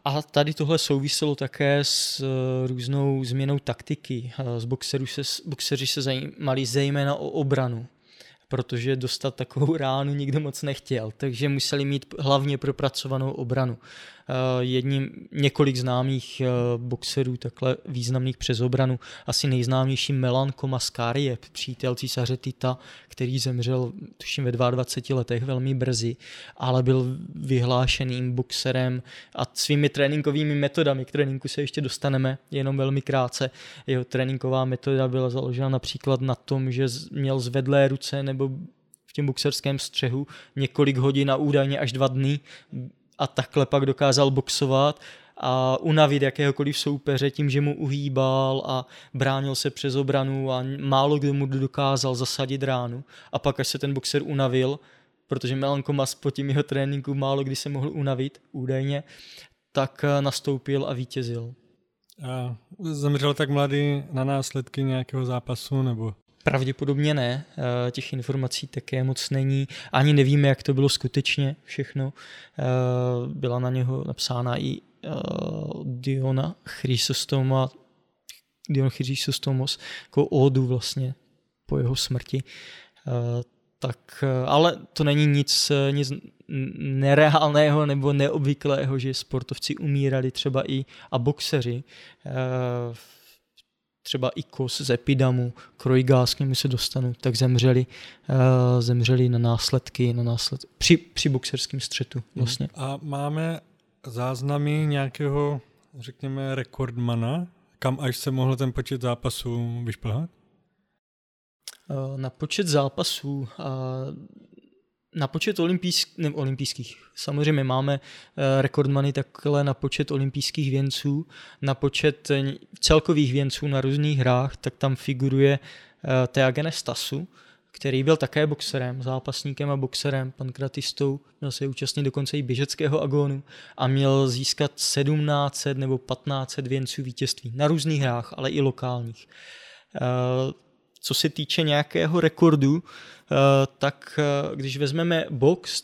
A tady tohle souviselo také s různou změnou taktiky. Z boxerů se, boxeři se zajímali zejména o obranu protože dostat takovou ránu nikdo moc nechtěl, takže museli mít hlavně propracovanou obranu. Eh, jedním, několik známých eh, boxerů, takhle významných přes obranu. Asi nejznámější Melan Komaskáriev, přítel císaře Tita, který zemřel tuším ve 22 letech velmi brzy, ale byl vyhlášeným boxerem a svými tréninkovými metodami, k tréninku se ještě dostaneme, jenom velmi krátce. Jeho tréninková metoda byla založena například na tom, že měl zvedlé ruce nebo v tím boxerském střehu několik hodin a údajně až dva dny a takhle pak dokázal boxovat a unavit jakéhokoliv soupeře tím, že mu uhýbal a bránil se přes obranu a málo kdo mu dokázal zasadit ránu. A pak, až se ten boxer unavil, protože Melan Komas po tím jeho tréninku málo kdy se mohl unavit, údajně, tak eh, nastoupil a vítězil. A zemřel tak mladý na následky nějakého zápasu, nebo Pravděpodobně ne, eh, těch informací také moc není, ani nevíme, jak to bylo skutečně všechno. Eh, byla na něho napsána i eh, Diona Chrysostoma, Dion Chrysostomos, jako ódu vlastně po jeho smrti. Tak, ale to není nic, nic nereálného nebo neobvyklého, že sportovci umírali třeba i a boxeři třeba i Kos z Epidamu, Krojgás, k němu se dostanu, tak zemřeli, uh, zemřeli na následky, na násled, při, při boxerském střetu mhm. vlastně. A máme záznamy nějakého, řekněme, rekordmana, kam až se mohl ten počet zápasů vyšplhat? Uh, na počet zápasů uh, na počet olympijsk, ne, olympijských, samozřejmě máme uh, rekordmany takhle na počet olympijských věnců, na počet eh, celkových věnců na různých hrách, tak tam figuruje uh, Teagene Stasu, který byl také boxerem, zápasníkem a boxerem, pankratistou, měl se účastnit dokonce i běžeckého agónu a měl získat 1700 nebo 1500 věnců vítězství na různých hrách, ale i lokálních. Co se týče nějakého rekordu, eh, tak eh, když vezmeme box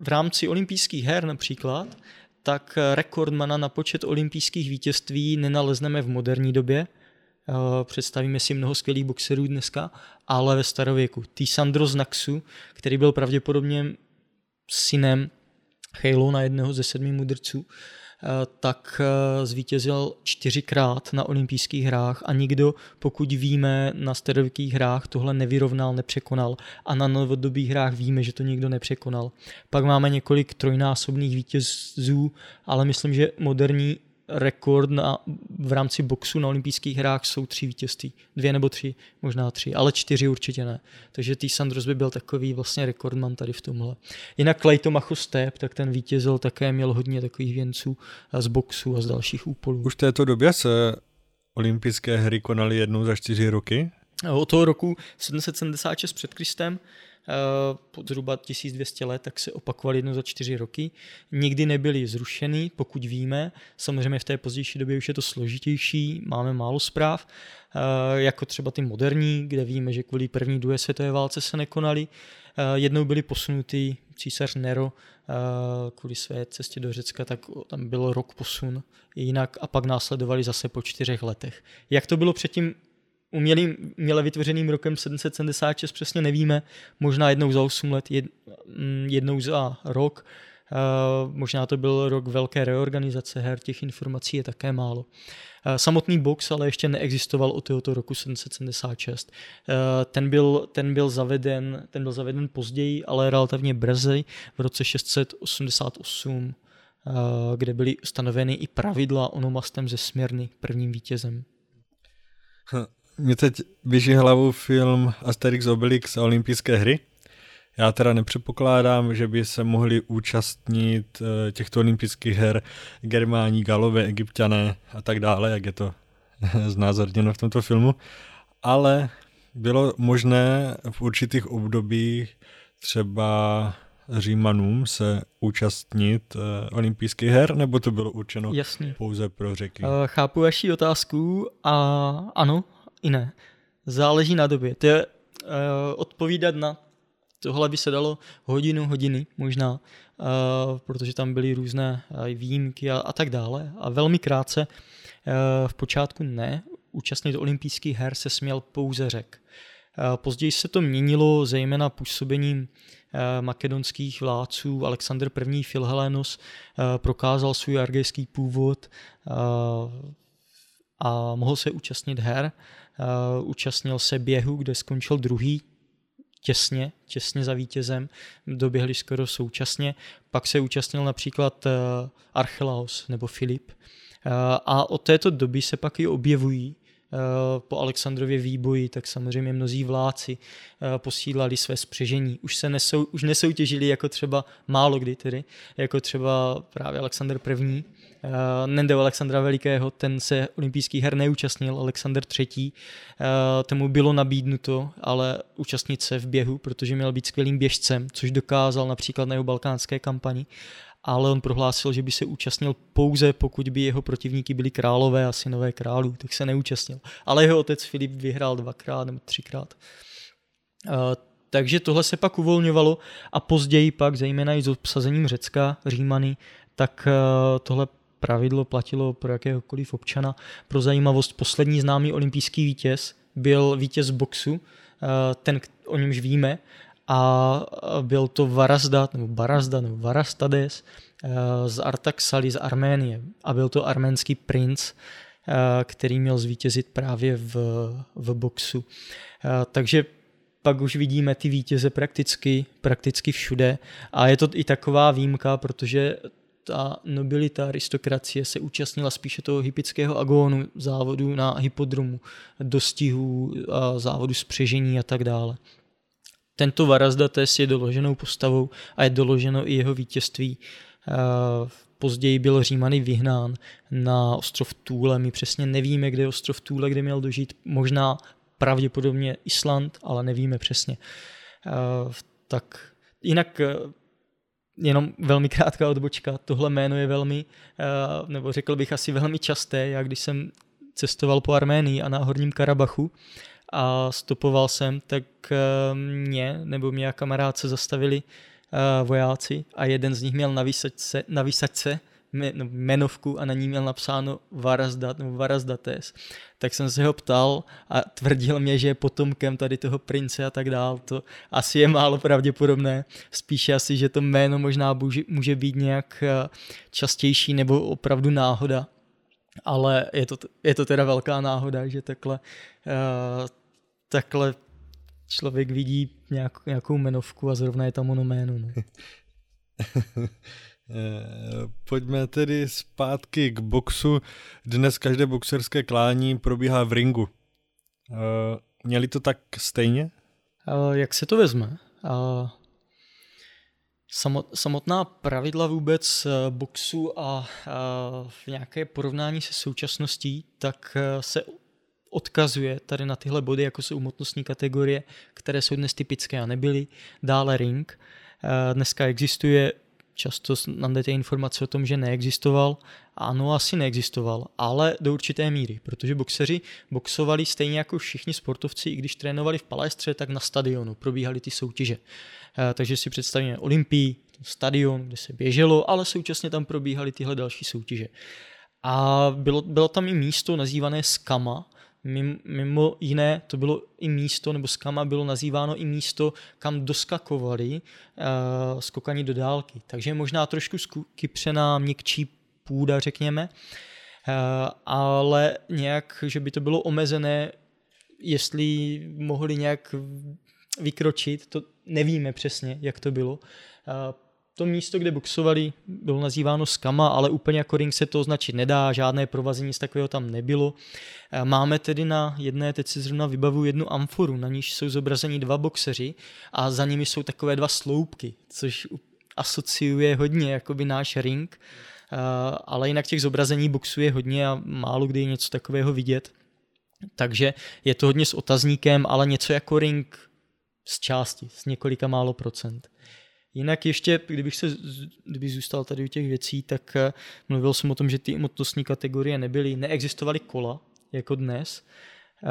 v rámci olympijských her například, tak rekordmana na počet olympijských vítězství nenalezneme v moderní době. Eh, představíme si mnoho skvělých boxerů dneska, ale ve starověku. Sandro z Naxu, který byl pravděpodobně synem Halo jednoho ze sedmi mudrců, Eh, tak eh, zvítězil čtyřikrát na olympijských hrách a nikdo, pokud víme, na starověkých hrách tohle nevyrovnal, nepřekonal a na novodobých hrách víme, že to nikdo nepřekonal. Pak máme několik trojnásobných vítězů, ale myslím, že moderní rekord na, v rámci boxu na olympijských hrách jsou tři vítězství. Dvě nebo tři, možná tři, ale čtyři určitě ne. Takže T. Sandros by byl takový vlastně rekordman tady v tomhle. Jinak Clayton Step, tak ten vítězil také, měl hodně takových věnců z boxu a z dalších úpolů. Už v této době se olympijské hry konaly jednou za čtyři roky? Od toho roku 776 před Kristem Eh, zhruba 1200 let, tak se opakovaly jedno za čtyři roky. Nikdy nebyly zrušeny, pokud víme. Samozřejmě v té pozdější době už je to složitější, máme málo zpráv, eh, jako třeba ty moderní, kde víme, že kvůli první druhé světové válce se nekonaly. Eh, jednou byly posunuty císař Nero kvůli své cestě do Řecka, tak tam byl rok posun jinak a pak následovali zase po čtyřech letech. Jak to bylo předtím umělým, uměle vytvořeným rokem 776 přesně nevíme, možná jednou za 8 let, jed, mm, jednou za rok, Uh, možná to byl rok velké reorganizace her, těch informací je také málo. Uh, samotný box ale ještě neexistoval od tohoto roku 776. Uh, ten, byl, ten, byl zaveden, ten byl zaveden později, ale relativně brzy, v roce 688, kde byly stanoveny i pravidla onomastem ze Směrny prvním vítězem. Mě teď běží hlavou film Asterix Obelix a olympijské hry. Já teda nepředpokládám, že by se mohli účastnit eh, těchto olympijských her Germáni, Galové, Egyptiané a tak dále, jak je to znázorněno v tomto filmu. Ale bylo možné v určitých obdobích třeba Římanům se účastnit uh, olympijských her, nebo to bylo určeno Jasný. pouze pro řeky? Uh, chápu vaši otázku a ano i ne. Záleží na době. To je uh, odpovídat na tohle by se dalo hodinu, hodiny možná, uh, protože tam byly různé uh, výjimky a, a tak dále. A velmi krátce, uh, v počátku ne, účastnit olympijských her se směl pouze řek. Později se to měnilo zejména působením makedonských vládců Alexander I. Filhelénos eh, prokázal svůj argejský původ a mohl se účastnit her. Účastnil se běhu, kde skončil druhý, těsně, těsně za vítězem, doběhli skoro současně. Pak se účastnil například Archelaus nebo Filip. A od této doby se pak i objevují Eh, po Alexandrově výboji, tak samozřejmě mnozí vláci eh, posílali své spřežení. Už se nesou, už nesoutěžili jako třeba málo kdy tedy, jako třeba právě Alexandr I. Eh, Nende Alexandra Velikého, ten se olympijských her neúčastnil, Alexander III. Tomu bylo nabídnuto, ale účastnit se v běhu, protože měl být skvělým běžcem, což dokázal například na jeho balkánské kampani ale on prohlásil, že by se účastnil pouze, pokud by jeho protivníky byli králové a synové králů, tak se neúčastnil. Ale jeho otec Filip vyhrál dvakrát nebo třikrát. Uh, takže tohle se pak uvolňovalo a později pak, zejména i s obsazením Řecka, Římany, tak tohle pravidlo platilo pro jakéhokoliv občana. Pro zajímavost, poslední známý olympijský vítěz byl vítěz boxu, uh, ten, o němž víme, a byl to Varazdat, nebo Barazda, nebo Varastades eh, z Artaxali z Arménie. A byl to arménský princ, eh, který měl zvítězit právě v, v boxu. Eh, takže pak už vidíme ty vítěze prakticky, prakticky všude. A je to i taková výjimka, protože ta nobilita, aristokracie se účastnila spíše toho hypického agónu, závodu na hypodromu, dostihů, závodu spřežení a tak dále. Tento Varazdates je doloženou postavou a je doloženo i jeho vítězství. Eh, později byl Římany vyhnán na ostrov Tůle. My přesně nevíme, kde je ostrov Tůle, kde měl dožít. Možná pravděpodobně Island, ale nevíme přesně. Eh, tak jinak eh, jenom velmi krátká odbočka. Tohle jméno je velmi, nebo řekl bych asi velmi časté. Já když jsem cestoval po Arménii a na Horním Karabachu, a stopoval jsem, tak eh, mě nebo mě a kamarád se zastavili eh, vojáci a jeden z nich měl na výsačce, na výsačce no, jmenovku a na ní měl napsáno Varazdat nebo Varazdates. Tak jsem se ho ptal a tvrdil mě, že je potomkem tady toho prince a tak dál. To asi je málo pravděpodobné. Spíše asi, že to jméno možná může být nějak eh, častější nebo opravdu náhoda ale je to, je to teda velká náhoda, že takhle, uh, takhle člověk vidí nějak, nějakou menovku a zrovna je tam ono jméno. No. Eh, pojďme tedy zpátky k boxu. Dnes každé boxerské klání probíhá v ringu. Eh, měli to tak stejně? Jak se to vezme? Samotná pravidla vůbec eh, boxu a v nějaké porovnání se současností, tak eh, se odkazuje tady na tyhle body, jako jsou umotnostní kategorie, které jsou dnes typické a nebyly. Dále ring. Eh, dneska existuje, často najdete informace o tom, že neexistoval. Ano, asi neexistoval, ale do určité míry, protože boxeři boxovali stejně jako všichni sportovci, i když trénovali v palestře, tak na stadionu probíhaly ty soutěže. Eh, takže si představíme Olympii, stadion, kde se běželo, ale současně tam probíhaly tyhle další soutěže. A bylo, bylo tam i místo nazývané Skama, Mimo jiné, to bylo i místo, nebo skama bylo nazýváno i místo, kam doskakovali uh, skokani do dálky. Takže možná trošku kypřená, měkčí půda, řekněme, uh, ale nějak, že by to bylo omezené, jestli mohli nějak vykročit, to nevíme přesně, jak to bylo. To místo, kde boxovali, bylo nazýváno skama, ale úplně jako ring se to označit nedá, žádné provazení nic takového tam nebylo. Máme tedy na jedné, teď si zrovna vybavu jednu amforu, na níž jsou zobrazeni dva boxeři a za nimi jsou takové dva sloupky, což asociuje hodně jakoby náš ring, ale jinak těch zobrazení boxu je hodně a málo kdy je něco takového vidět. Takže je to hodně s otazníkem, ale něco jako ring z části, z několika málo procent. Jinak ještě, kdybych se, kdybych zůstal tady u těch věcí, tak eh, mluvil jsem o tom, že ty motocní kategorie nebyly, neexistovaly kola, jako dnes, eh,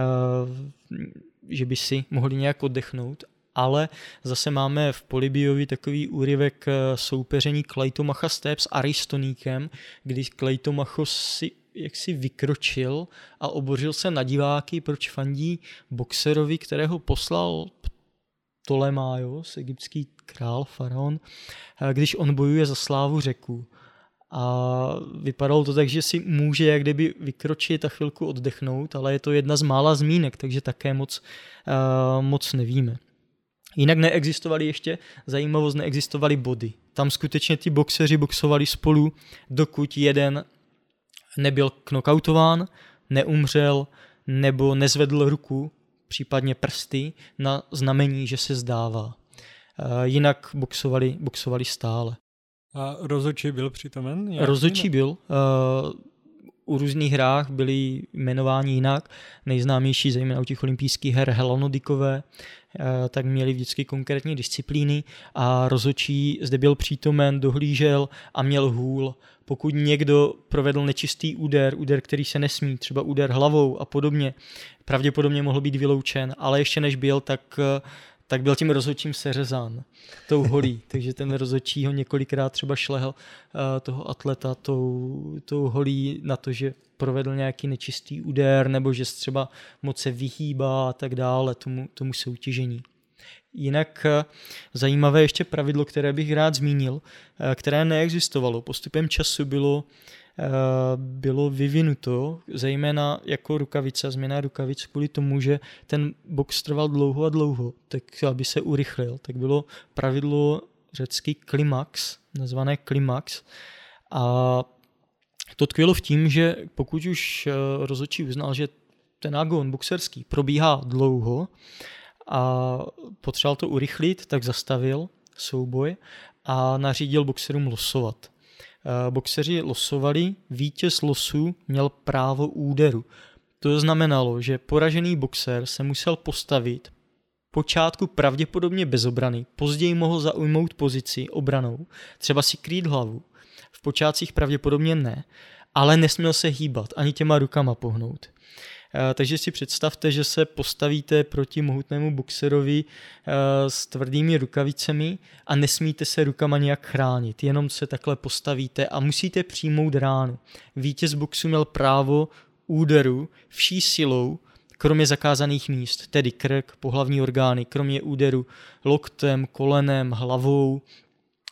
že by si mohli nějak oddechnout, ale zase máme v Polibiovi takový úryvek eh, soupeření Klejtomacha Step s Aristoníkem, kdy Klejtomachos si jak si vykročil a obořil se na diváky, proč fandí boxerovi, kterého poslal Ptolemaios, egyptský král, faraon, eh, když on bojuje za slávu řeku. A vypadalo to tak, že si může jak kdyby vykročit a chvilku oddechnout, ale je to jedna z mála zmínek, takže také moc, uh, moc nevíme. Jinak neexistovaly ještě, zajímavost, neexistovaly body. Tam skutečně ty boxeři boxovali spolu, dokud jeden nebyl knockoutován, neumřel nebo nezvedl ruku, případně prsty na znamení, že se zdává. Eh, jinak boxovali, boxovali stále. A rozhodčí byl přítomen? Rozhodčí byl. Eh, u různých hrách byli jmenováni jinak. Nejznámější, zejména u těch olympijských her Helanodikové, eh, tak měli vždycky konkrétní disciplíny a rozhodčí zde byl přítomen, dohlížel a měl hůl. Pokud někdo provedl nečistý úder, úder, který se nesmí, třeba úder hlavou a podobně, pravděpodobně mohl být vyloučen, ale ještě než byl, tak tak byl tím rozhodčím seřezán tou holí, takže ten rozhodčí ho několikrát třeba šlehl uh, toho atleta tou, tou holí na to, že provedl nějaký nečistý úder nebo že třeba moc se vyhýbá a tak dále tomu, tomu soutěžení. Jinak eh, zajímavé ještě pravidlo, které bych rád zmínil, eh, které neexistovalo. Postupem času bylo Eh, bylo vyvinuto, zejména jako rukavice, změna rukavic kvůli tomu, že ten box trval dlouho a dlouho, tak aby se urychlil, tak bylo pravidlo řecký klimax, nazvané klimax a to tkvělo v tím, že pokud už rozhodčí uznal, že ten agon boxerský probíhá dlouho a potřeboval to urychlit, tak zastavil souboj a nařídil boxerům losovat. Eh, boxeři losovali, vítěz losu měl právo úderu. To znamenalo, že poražený boxer se musel postavit počátku pravděpodobně bez obrany, později mohl zaujmout pozici obranou, třeba si krýt hlavu, v počátcích pravděpodobně ne, ale nesměl se hýbat, ani těma rukama pohnout. Eh, takže si představte, že se postavíte proti mohutnému boxerovi eh, s tvrdými rukavicemi a nesmíte se rukama nějak chránit, jenom se takhle postavíte a musíte přijmout ránu. Vítěz boxu měl právo úderu vší silou, kromě zakázaných míst, tedy krk, pohlavní orgány, kromě úderu loktem, kolenem, hlavou.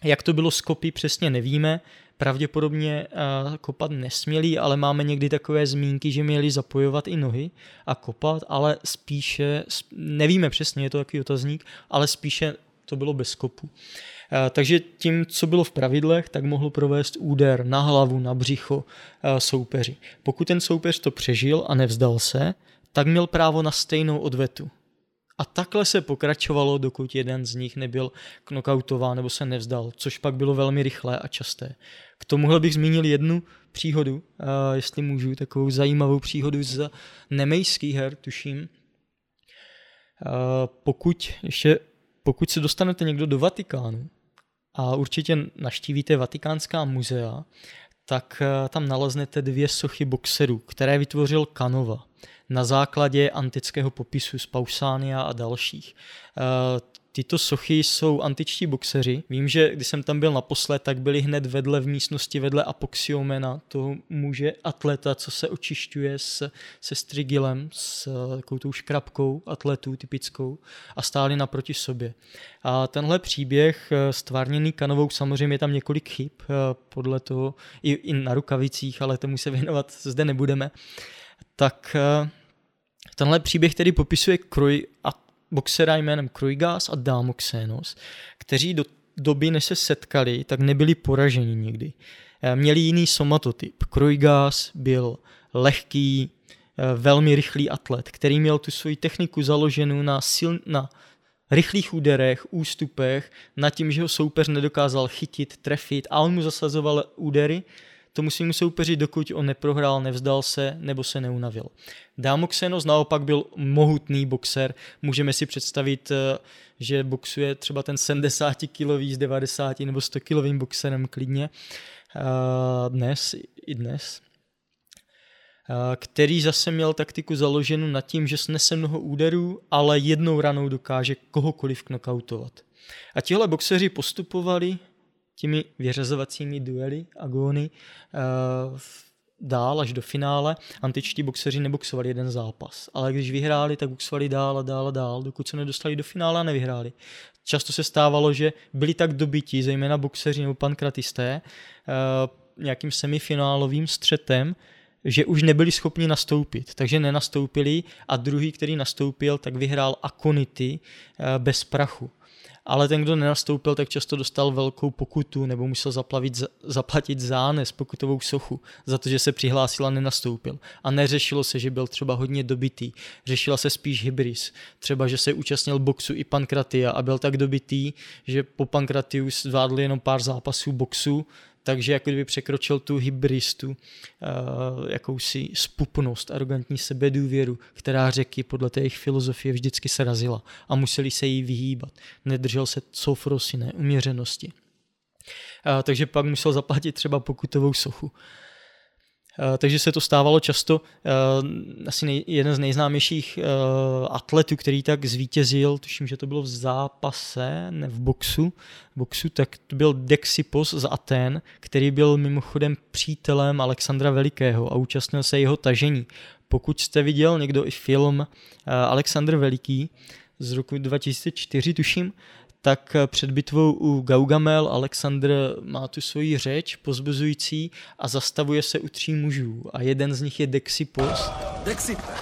Jak to bylo s kopy, přesně nevíme, pravděpodobně uh, kopat nesměli, ale máme někdy takové zmínky, že měli zapojovat i nohy a kopat, ale spíše, nevíme přesně, je to takový otazník, ale spíše to bylo bez kopu. Uh, takže tím, co bylo v pravidlech, tak mohl provést úder na hlavu, na břicho uh, soupeři. Pokud ten soupeř to přežil a nevzdal se, tak měl právo na stejnou odvetu. A takhle se pokračovalo, dokud jeden z nich nebyl knockoutován nebo se nevzdal, což pak bylo velmi rychlé a časté. K tomuhle bych zmínil jednu příhodu, jestli můžu, takovou zajímavou příhodu z nemejských her, tuším. Pokud, ještě, pokud se dostanete někdo do Vatikánu a určitě naštívíte Vatikánská muzea, tak tam naleznete dvě sochy boxerů, které vytvořil Kanova na základě antického popisu z Pausania a dalších. Eh, tyto sochy jsou antičtí boxeři. Vím, že když jsem tam byl naposled, tak byli hned vedle v místnosti vedle apoxiomena, toho muže atleta, co se očišťuje s, se strigilem, s takovou tou škrabkou atletů typickou a stáli naproti sobě. A tenhle příběh eh, stvárněný kanovou, samozřejmě je tam několik chyb eh, podle toho, i, i na rukavicích, ale tomu se věnovat zde nebudeme tak eh, tenhle příběh tedy popisuje Kroj a boxera jménem Krojgas a Damoxenos, kteří do doby, než se setkali, tak nebyli poraženi nikdy. Eh, měli jiný somatotyp. Krojgas byl lehký, eh, velmi rychlý atlet, který měl tu svoji techniku založenou na, sil, na rychlých úderech, ústupech, na tím, že ho soupeř nedokázal chytit, trefit a on mu zasazoval údery, tomu svým soupeři, dokud on neprohrál, nevzdal se nebo se neunavil. Damoxenos naopak byl mohutný boxer. Můžeme si představit, eh, že boxuje třeba ten 70 kilový s 90 nebo 100 kilovým boxerem klidně. Eh, dnes i dnes který zase měl taktiku založenou nad tím, že snese mnoho úderů, ale jednou ranou dokáže kohokoliv knockoutovat. A tihle boxeři postupovali těmi vyřazovacími duely, agóny, dál až do finále. Antičtí boxeři neboxovali jeden zápas, ale když vyhráli, tak boxovali dál a dál a dál, dokud se nedostali do finále a nevyhráli. Často se stávalo, že byli tak dobití, zejména boxeři nebo pankratisté, nějakým semifinálovým střetem, že už nebyli schopni nastoupit, takže nenastoupili a druhý, který nastoupil, tak vyhrál Akonity eh, bez prachu. Ale ten, kdo nenastoupil, tak často dostal velkou pokutu nebo musel zaplavit, zaplatit zánes, pokutovou sochu, za to, že se přihlásil a nenastoupil. A neřešilo se, že byl třeba hodně dobitý. Řešila se spíš hybris. Třeba, že se účastnil boxu i pankratia a byl tak dobitý, že po pankratiu zvládl jenom pár zápasů boxu, takže jako kdyby překročil tu hybristu, uh, jakousi spupnost, arrogantní sebedůvěru, která řeky podle té jejich filozofie vždycky srazila a museli se jí vyhýbat. Nedržel se sofrosy, uměřenosti. Uh, takže pak musel zaplatit třeba pokutovou sochu. Eh, takže se to stávalo často. Eh, asi nej, jeden z nejznámějších eh, atletů, který tak zvítězil, tuším, že to bylo v zápase, ne v boxu, boxu tak to byl Dexipos z Aten, který byl mimochodem přítelem Alexandra Velikého a účastnil se jeho tažení. Pokud jste viděl někdo i film Alexandr Veliký z roku 2004, tuším, tak před bitvou u Gaugamel Alexandr má tu svoji řeč pozbuzující a zastavuje se u tří mužů a jeden z nich je Dexipos. Dexipe,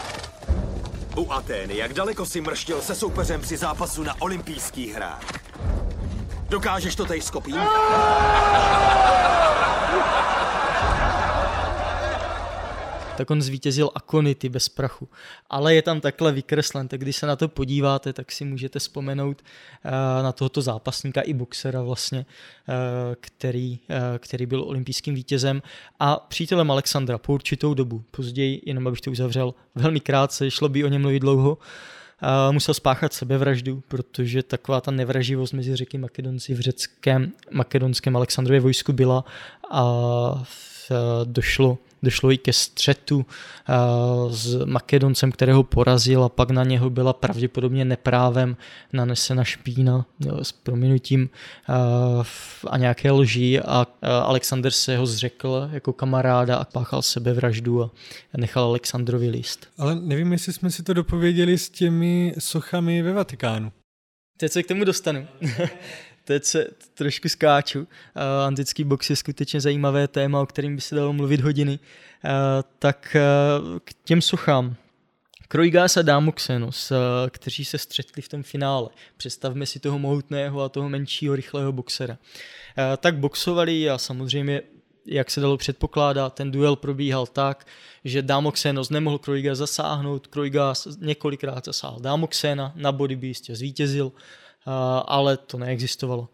u Atény, jak daleko si mrštil se soupeřem při zápasu na olympijských hrách? Dokážeš to teď skopím? tak on zvítězil Akonity bez prachu. Ale je tam takhle vykreslen, tak když se na to podíváte, tak si můžete vzpomenout uh, na tohoto zápasníka i boxera vlastně, uh, který, uh, který byl olympijským vítězem a přítelem Alexandra po určitou dobu. Později, jenom abych to uzavřel, velmi krátce, šlo by o něm mluvit dlouho, Uh, musel spáchat sebevraždu, protože taková ta nevraživost mezi řeky Makedonci v řeckém makedonském Alexandrově vojsku byla a došlo došlo i ke střetu eh, s Makedoncem, kterého porazil a pak na něho byla pravděpodobně neprávem nanesena špína s prominutím eh, a nějaké lží a eh, Alexander se ho zřekl jako kamaráda a páchal sebevraždu a nechal Alexandrovi list. Ale nevím, jestli jsme si to dopověděli s těmi sochami ve Vatikánu. Teď se k tomu dostanu. Teď se trošku skáču. Uh, antický box je skutečně zajímavé téma, o kterým by se dalo mluvit hodiny. Uh, tak uh, k těm sochám. Krojgás a Damoxenos, kteří se střetli v tom finále. Představme si toho mohutného a toho menšího rychlého boxera. Tak boxovali a samozřejmě jak se dalo předpokládat, ten duel probíhal tak, že Damoxenos nemohl Krojga zasáhnout, Krojgas několikrát zasáhl Damoxena, na body by jistě zvítězil, ale to neexistovalo.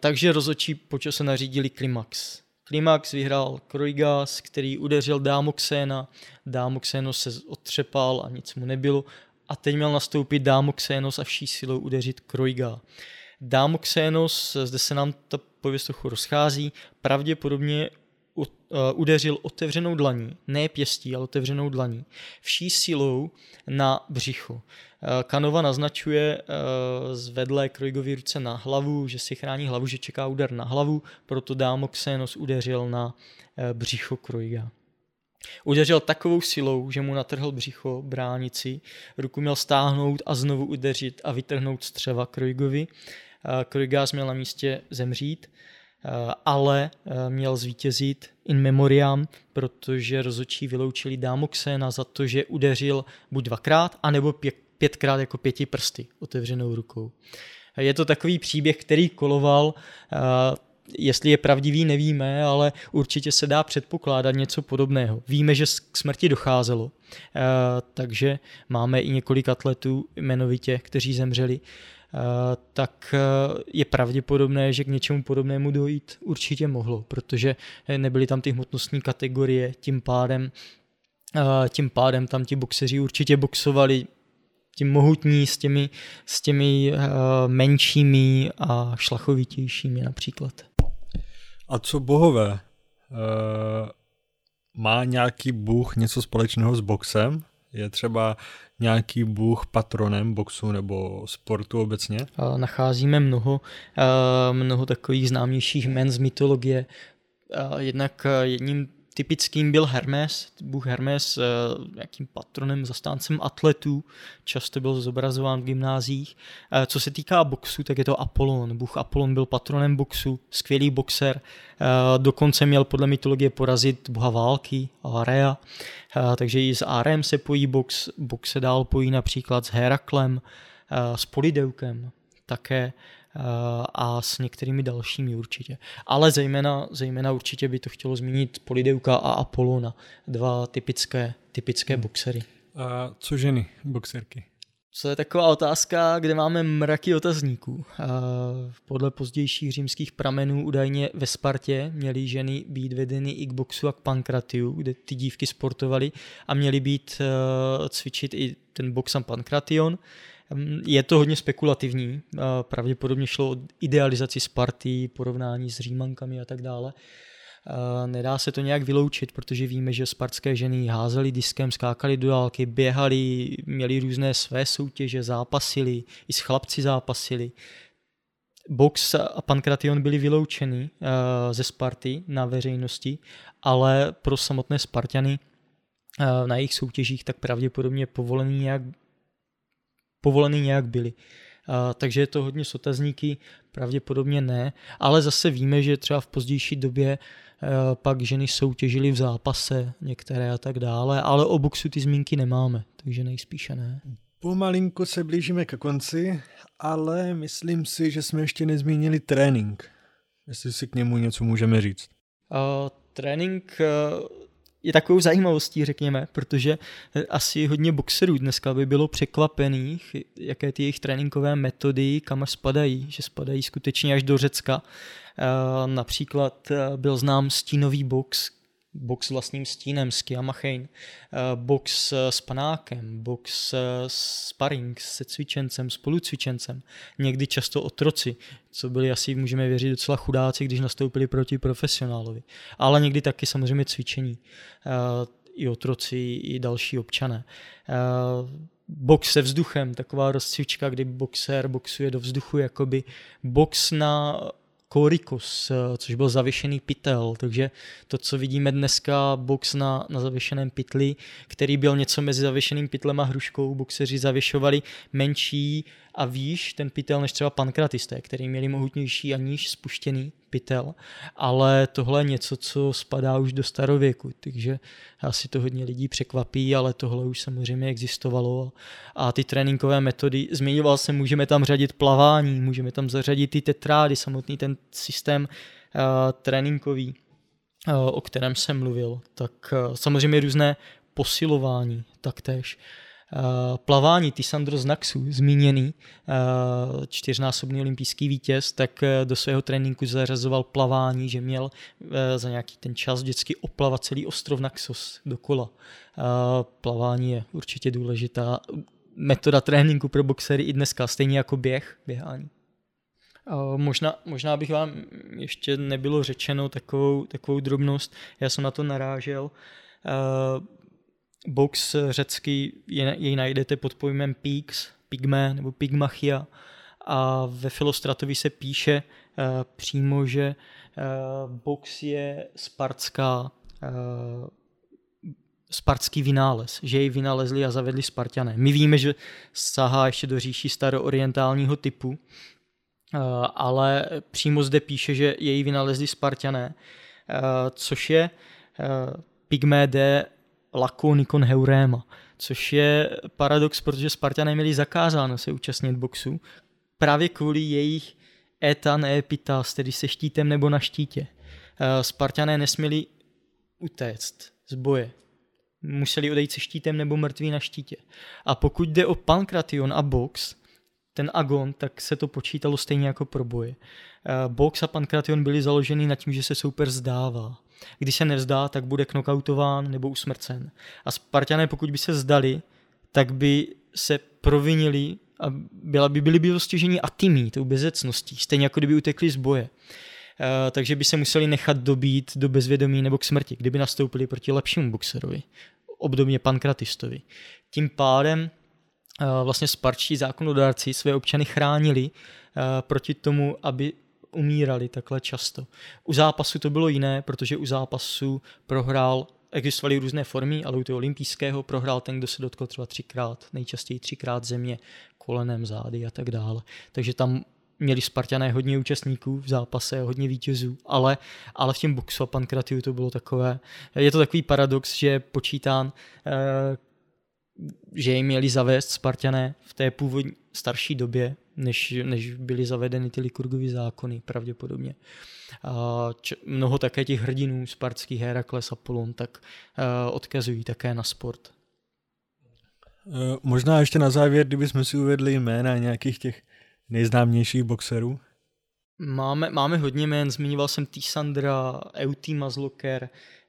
Takže rozočí po čase nařídili Klimax. Klimax vyhrál Kroigas, který udeřil Damoxéna, Damoxénos se otřepal a nic mu nebylo a teď měl nastoupit Damoxénos a vší silou udeřit Kroiga. Damoxénos, zde se nám ta pověst trochu rozchází, pravděpodobně udeřil otevřenou dlaní, ne pěstí, ale otevřenou dlaní, vší silou na břicho. Eh, Kanova naznačuje eh, zvedlé Krojgovy ruce na hlavu, že si chrání hlavu, že čeká úder na hlavu, proto Dámoxénos udeřil na eh, břicho Krojga. Udeřil takovou silou, že mu natrhl břicho bránici, ruku měl stáhnout a znovu udeřit a vytrhnout střeva Krojgovi. Krojgás měl na místě zemřít, ale měl zvítězit in memoriam, protože rozočí vyloučili Dámoxéna za to, že udeřil buď dvakrát, anebo pět, pětkrát jako pěti prsty otevřenou rukou. Je to takový příběh, který koloval, jestli je pravdivý, nevíme, ale určitě se dá předpokládat něco podobného. Víme, že k smrti docházelo, takže máme i několik atletů jmenovitě, kteří zemřeli. tak je pravděpodobné, že k něčemu podobnému dojít určitě mohlo, protože nebyly tam ty hmotnostní kategorie, tím pádem tím pádem tam ti boxeři určitě boxovali tím mohutní s těmi, s těmi uh, menšími a šlachovitějšími například. A co bohové? Uh, má nějaký bůh něco společného s boxem? Je třeba nějaký bůh patronem boxu nebo sportu obecně? Uh, nacházíme mnoho, mnoho takových známějších men z mytologie. Jednak jedním typickým byl Hermes, bůh Hermes, nějakým patronem, zastáncem atletů, často byl zobrazován v gymnázích. Eh, co se týká boxu, tak je to Apollon. Bůh Apollon byl patronem boxu, skvělý boxer, eh, dokonce měl podle mytologie porazit boha války, Area, eh, takže i s Arem se pojí box, box se dál pojí například s Heraklem, s Polideukem, také Eh, a s některými dalšími určitě. Ale zejména, zejména určitě by to chtělo zmínit Polideuka a Apolona, dva typické, typické boxery. A co ženy, boxerky? Co je taková otázka, kde máme mraky otazníků. Eh, podle pozdějších římských pramenů údajně ve Spartě měly ženy být vedeny i k boxu a k pankratiu, kde ty dívky sportovaly a měly být eh, cvičit i ten box a pankration. Je to hodně spekulativní, pravděpodobně šlo o idealizaci Sparty, porovnání s Římankami a tak dále. Nedá se to nějak vyloučit, protože víme, že spartské ženy házely diskem, skákali do dálky, běhali, měli různé své soutěže, zápasili, i s chlapci zápasili. Box a Pankration byli vyloučeny ze Sparty na veřejnosti, ale pro samotné Spartany na jejich soutěžích tak pravděpodobně povolený nějak povolený nějak byly. Uh, takže je to hodně s otazníky, pravděpodobně ne, ale zase víme, že třeba v pozdější době uh, pak ženy soutěžily v zápase některé a tak dále, ale o boxu ty zmínky nemáme, takže nejspíše ne. Pomalinko se blížíme ke konci, ale myslím si, že jsme ještě nezmínili trénink. Jestli si k němu něco můžeme říct. Uh, trénink uh, je takovou zajímavostí, řekněme, protože eh, asi hodně boxerů dneska by bylo překvapených, jaké ty jejich tréninkové metody, kam až spadají, že spadají skutečně až do Řecka. Eh, například eh, byl znám stínový box, box s vlastním stínem, s Kiamachein, eh, box s panákem, box sparring se cvičencem, spolucvičencem, někdy často otroci, co byli asi, můžeme věřit, docela chudáci, když nastoupili proti profesionálovi. Ale někdy taky samozřejmě cvičení, eh, i otroci, i další občané. Eh, box se vzduchem, taková rozcvička, kdy boxer boxuje do vzduchu, jakoby box na Korikos, což byl zavěšený pytel, takže to, co vidíme dneska, box na, na zavěšeném pytli, který byl něco mezi zavěšeným pytlem a hruškou, boxeři zavěšovali menší a výš ten pytel než třeba pankratisté, který měli mohutnější a níž spuštěný pytel, ale tohle je něco, co spadá už do starověku, takže asi to hodně lidí překvapí, ale tohle už samozřejmě existovalo a ty tréninkové metody, zmiňoval jsem, můžeme tam řadit plavání, můžeme tam zařadit ty tetrády, samotný ten systém uh, tréninkový, uh, o kterém jsem mluvil, tak uh, samozřejmě různé posilování taktéž. Uh, plavání Tisandro Znaxu, zmíněný uh, čtyřnásobný olympijský vítěz, tak uh, do svého tréninku zařazoval plavání, že měl za nějaký ten čas vždycky oplavat celý ostrov Naxos dokola. Plavání je určitě důležitá metoda tréninku pro boxery i dneska, stejně jako běh, běhání. Možná, možná bych vám ještě nebylo řečeno takovou, takovou drobnost, já jsem na to narážel box řecký je, jej najdete pod pojmem Pix, Pygme nebo Pygmachia a ve Filostratovi se píše uh, přímo, že uh, box je spartská uh, spartský vynález, že jej vynalezli a zavedli Spartané. My víme, že sahá ještě do říší staroorientálního typu, ale přímo zde píše, že jej vynalezli Spartané, což je Pygmé de Lakonikon Heurema, což je paradox, protože Spartané měli zakázáno se účastnit boxu právě kvůli jejich etan epitas, tedy se štítem nebo na štítě. Eh, Spartané nesměli utéct z boje. Museli odejít se štítem nebo mrtví na štítě. A pokud jde o pankration a box, ten agon, tak se to počítalo stejně jako pro boje. Box a pankration byly založeny nad tím, že se super zdává. Když se nevzdá, tak bude knockoutován nebo usmrcen. A Spartané, pokud by se zdali, tak by se provinili a byla by, byli by postiženi atymí, tou bezecností, stejně jako kdyby utekli z boje. Uh, takže by se museli nechat dobít do bezvědomí nebo k smrti, kdyby nastoupili proti lepšímu boxerovi, obdobně pankratistovi. Tím pádem uh, vlastně sparčí zákonodárci své občany chránili uh, proti tomu, aby umírali takhle často. U zápasu to bylo jiné, protože u zápasu prohrál existovaly různé formy, ale u toho olympijského prohrál ten, kdo se dotkl třeba třikrát, nejčastěji třikrát země, kolenem, zády a tak dále. Takže tam měli Spartané hodně účastníků v zápase, hodně vítězů, ale, ale v těm boxu a pankratiu to bylo takové, je to takový paradox, že je počítán, eh, že jim měli zavést Spartané v té původní starší době, než, než byly zavedeny ty Likurgovy zákony pravděpodobně. A č- mnoho také těch hrdinů, spartských Herakles, Apollon, tak uh, odkazují také na sport. Eh, možná ještě na závěr, kdybychom si uvedli jména nějakých těch nejznámějších boxerů. Máme, máme hodně jmén, zmiňoval jsem Tisandra, Euty Mazloker,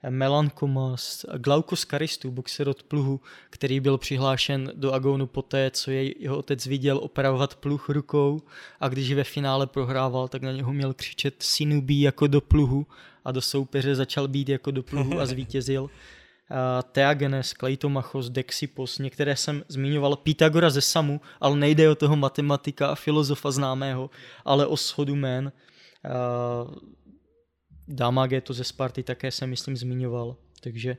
Melan Komas, Glaukos Karistu, boxer od pluhu, který byl přihlášen do Agonu poté, co jej jeho otec viděl opravovat pluh rukou a když ve finále prohrával, tak na něho měl křičet Sinubí jako do pluhu a do soupeře začal být jako do pluhu a zvítězil. Theagenes, Kleitomachos, Dexipos, některé jsem zmiňoval, Pythagora ze Samu, ale nejde o toho matematika a filozofa známého, ale o shodu jmén. Damage to ze Sparty také jsem myslím zmiňoval. Takže,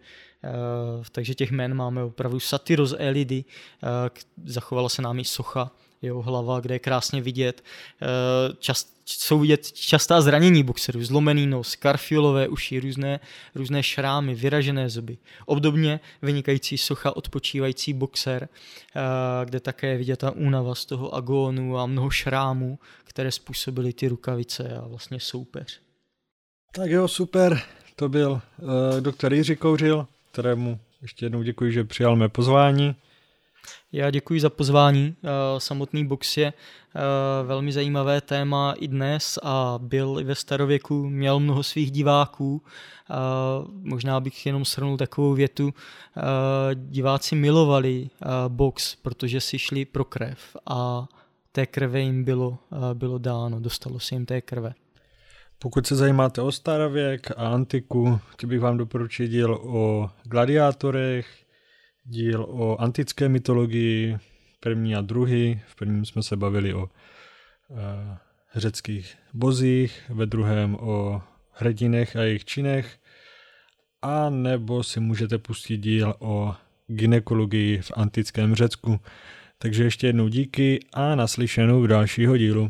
uh, takže těch jmén máme opravdu Satyros Elidy, zachovala se nám i socha, jeho hlava, kde je krásně vidět. Čas, jsou vidět častá zranění boxerů, zlomený nos, karfiolové uši, různé, různé šrámy, vyražené zuby. Obdobně vynikající socha odpočívající boxer, uh, kde také je vidět ta únava z toho agónu a mnoho šrámů, které způsobily ty rukavice a vlastně soupeř. Tak jo, super. To byl uh, doktor Jiří Kouřil, kterému ještě jednou děkuji, že přijal mé pozvání. Já děkuji za pozvání. Uh, samotný box je uh, velmi zajímavé téma i dnes a byl i ve starověku, měl mnoho svých diváků. Uh, možná bych jenom shrnul takovou větu. Diváci milovali box, protože si šli pro krev a té krve jim bylo, bylo dáno, dostalo se jim té krve. Pokud se zajímáte o starověk a antiku, chtěl bych vám doporučit díl o gladiátorech, díl o antické mytologii, první a druhý. V prvním jsme se bavili o uh, řeckých bozích, ve druhém o hrdinech a jejich činech, a nebo si můžete pustit díl o ginekologii v antickém Řecku. Takže ještě jednou díky a naslyšenou v dalšího dílu.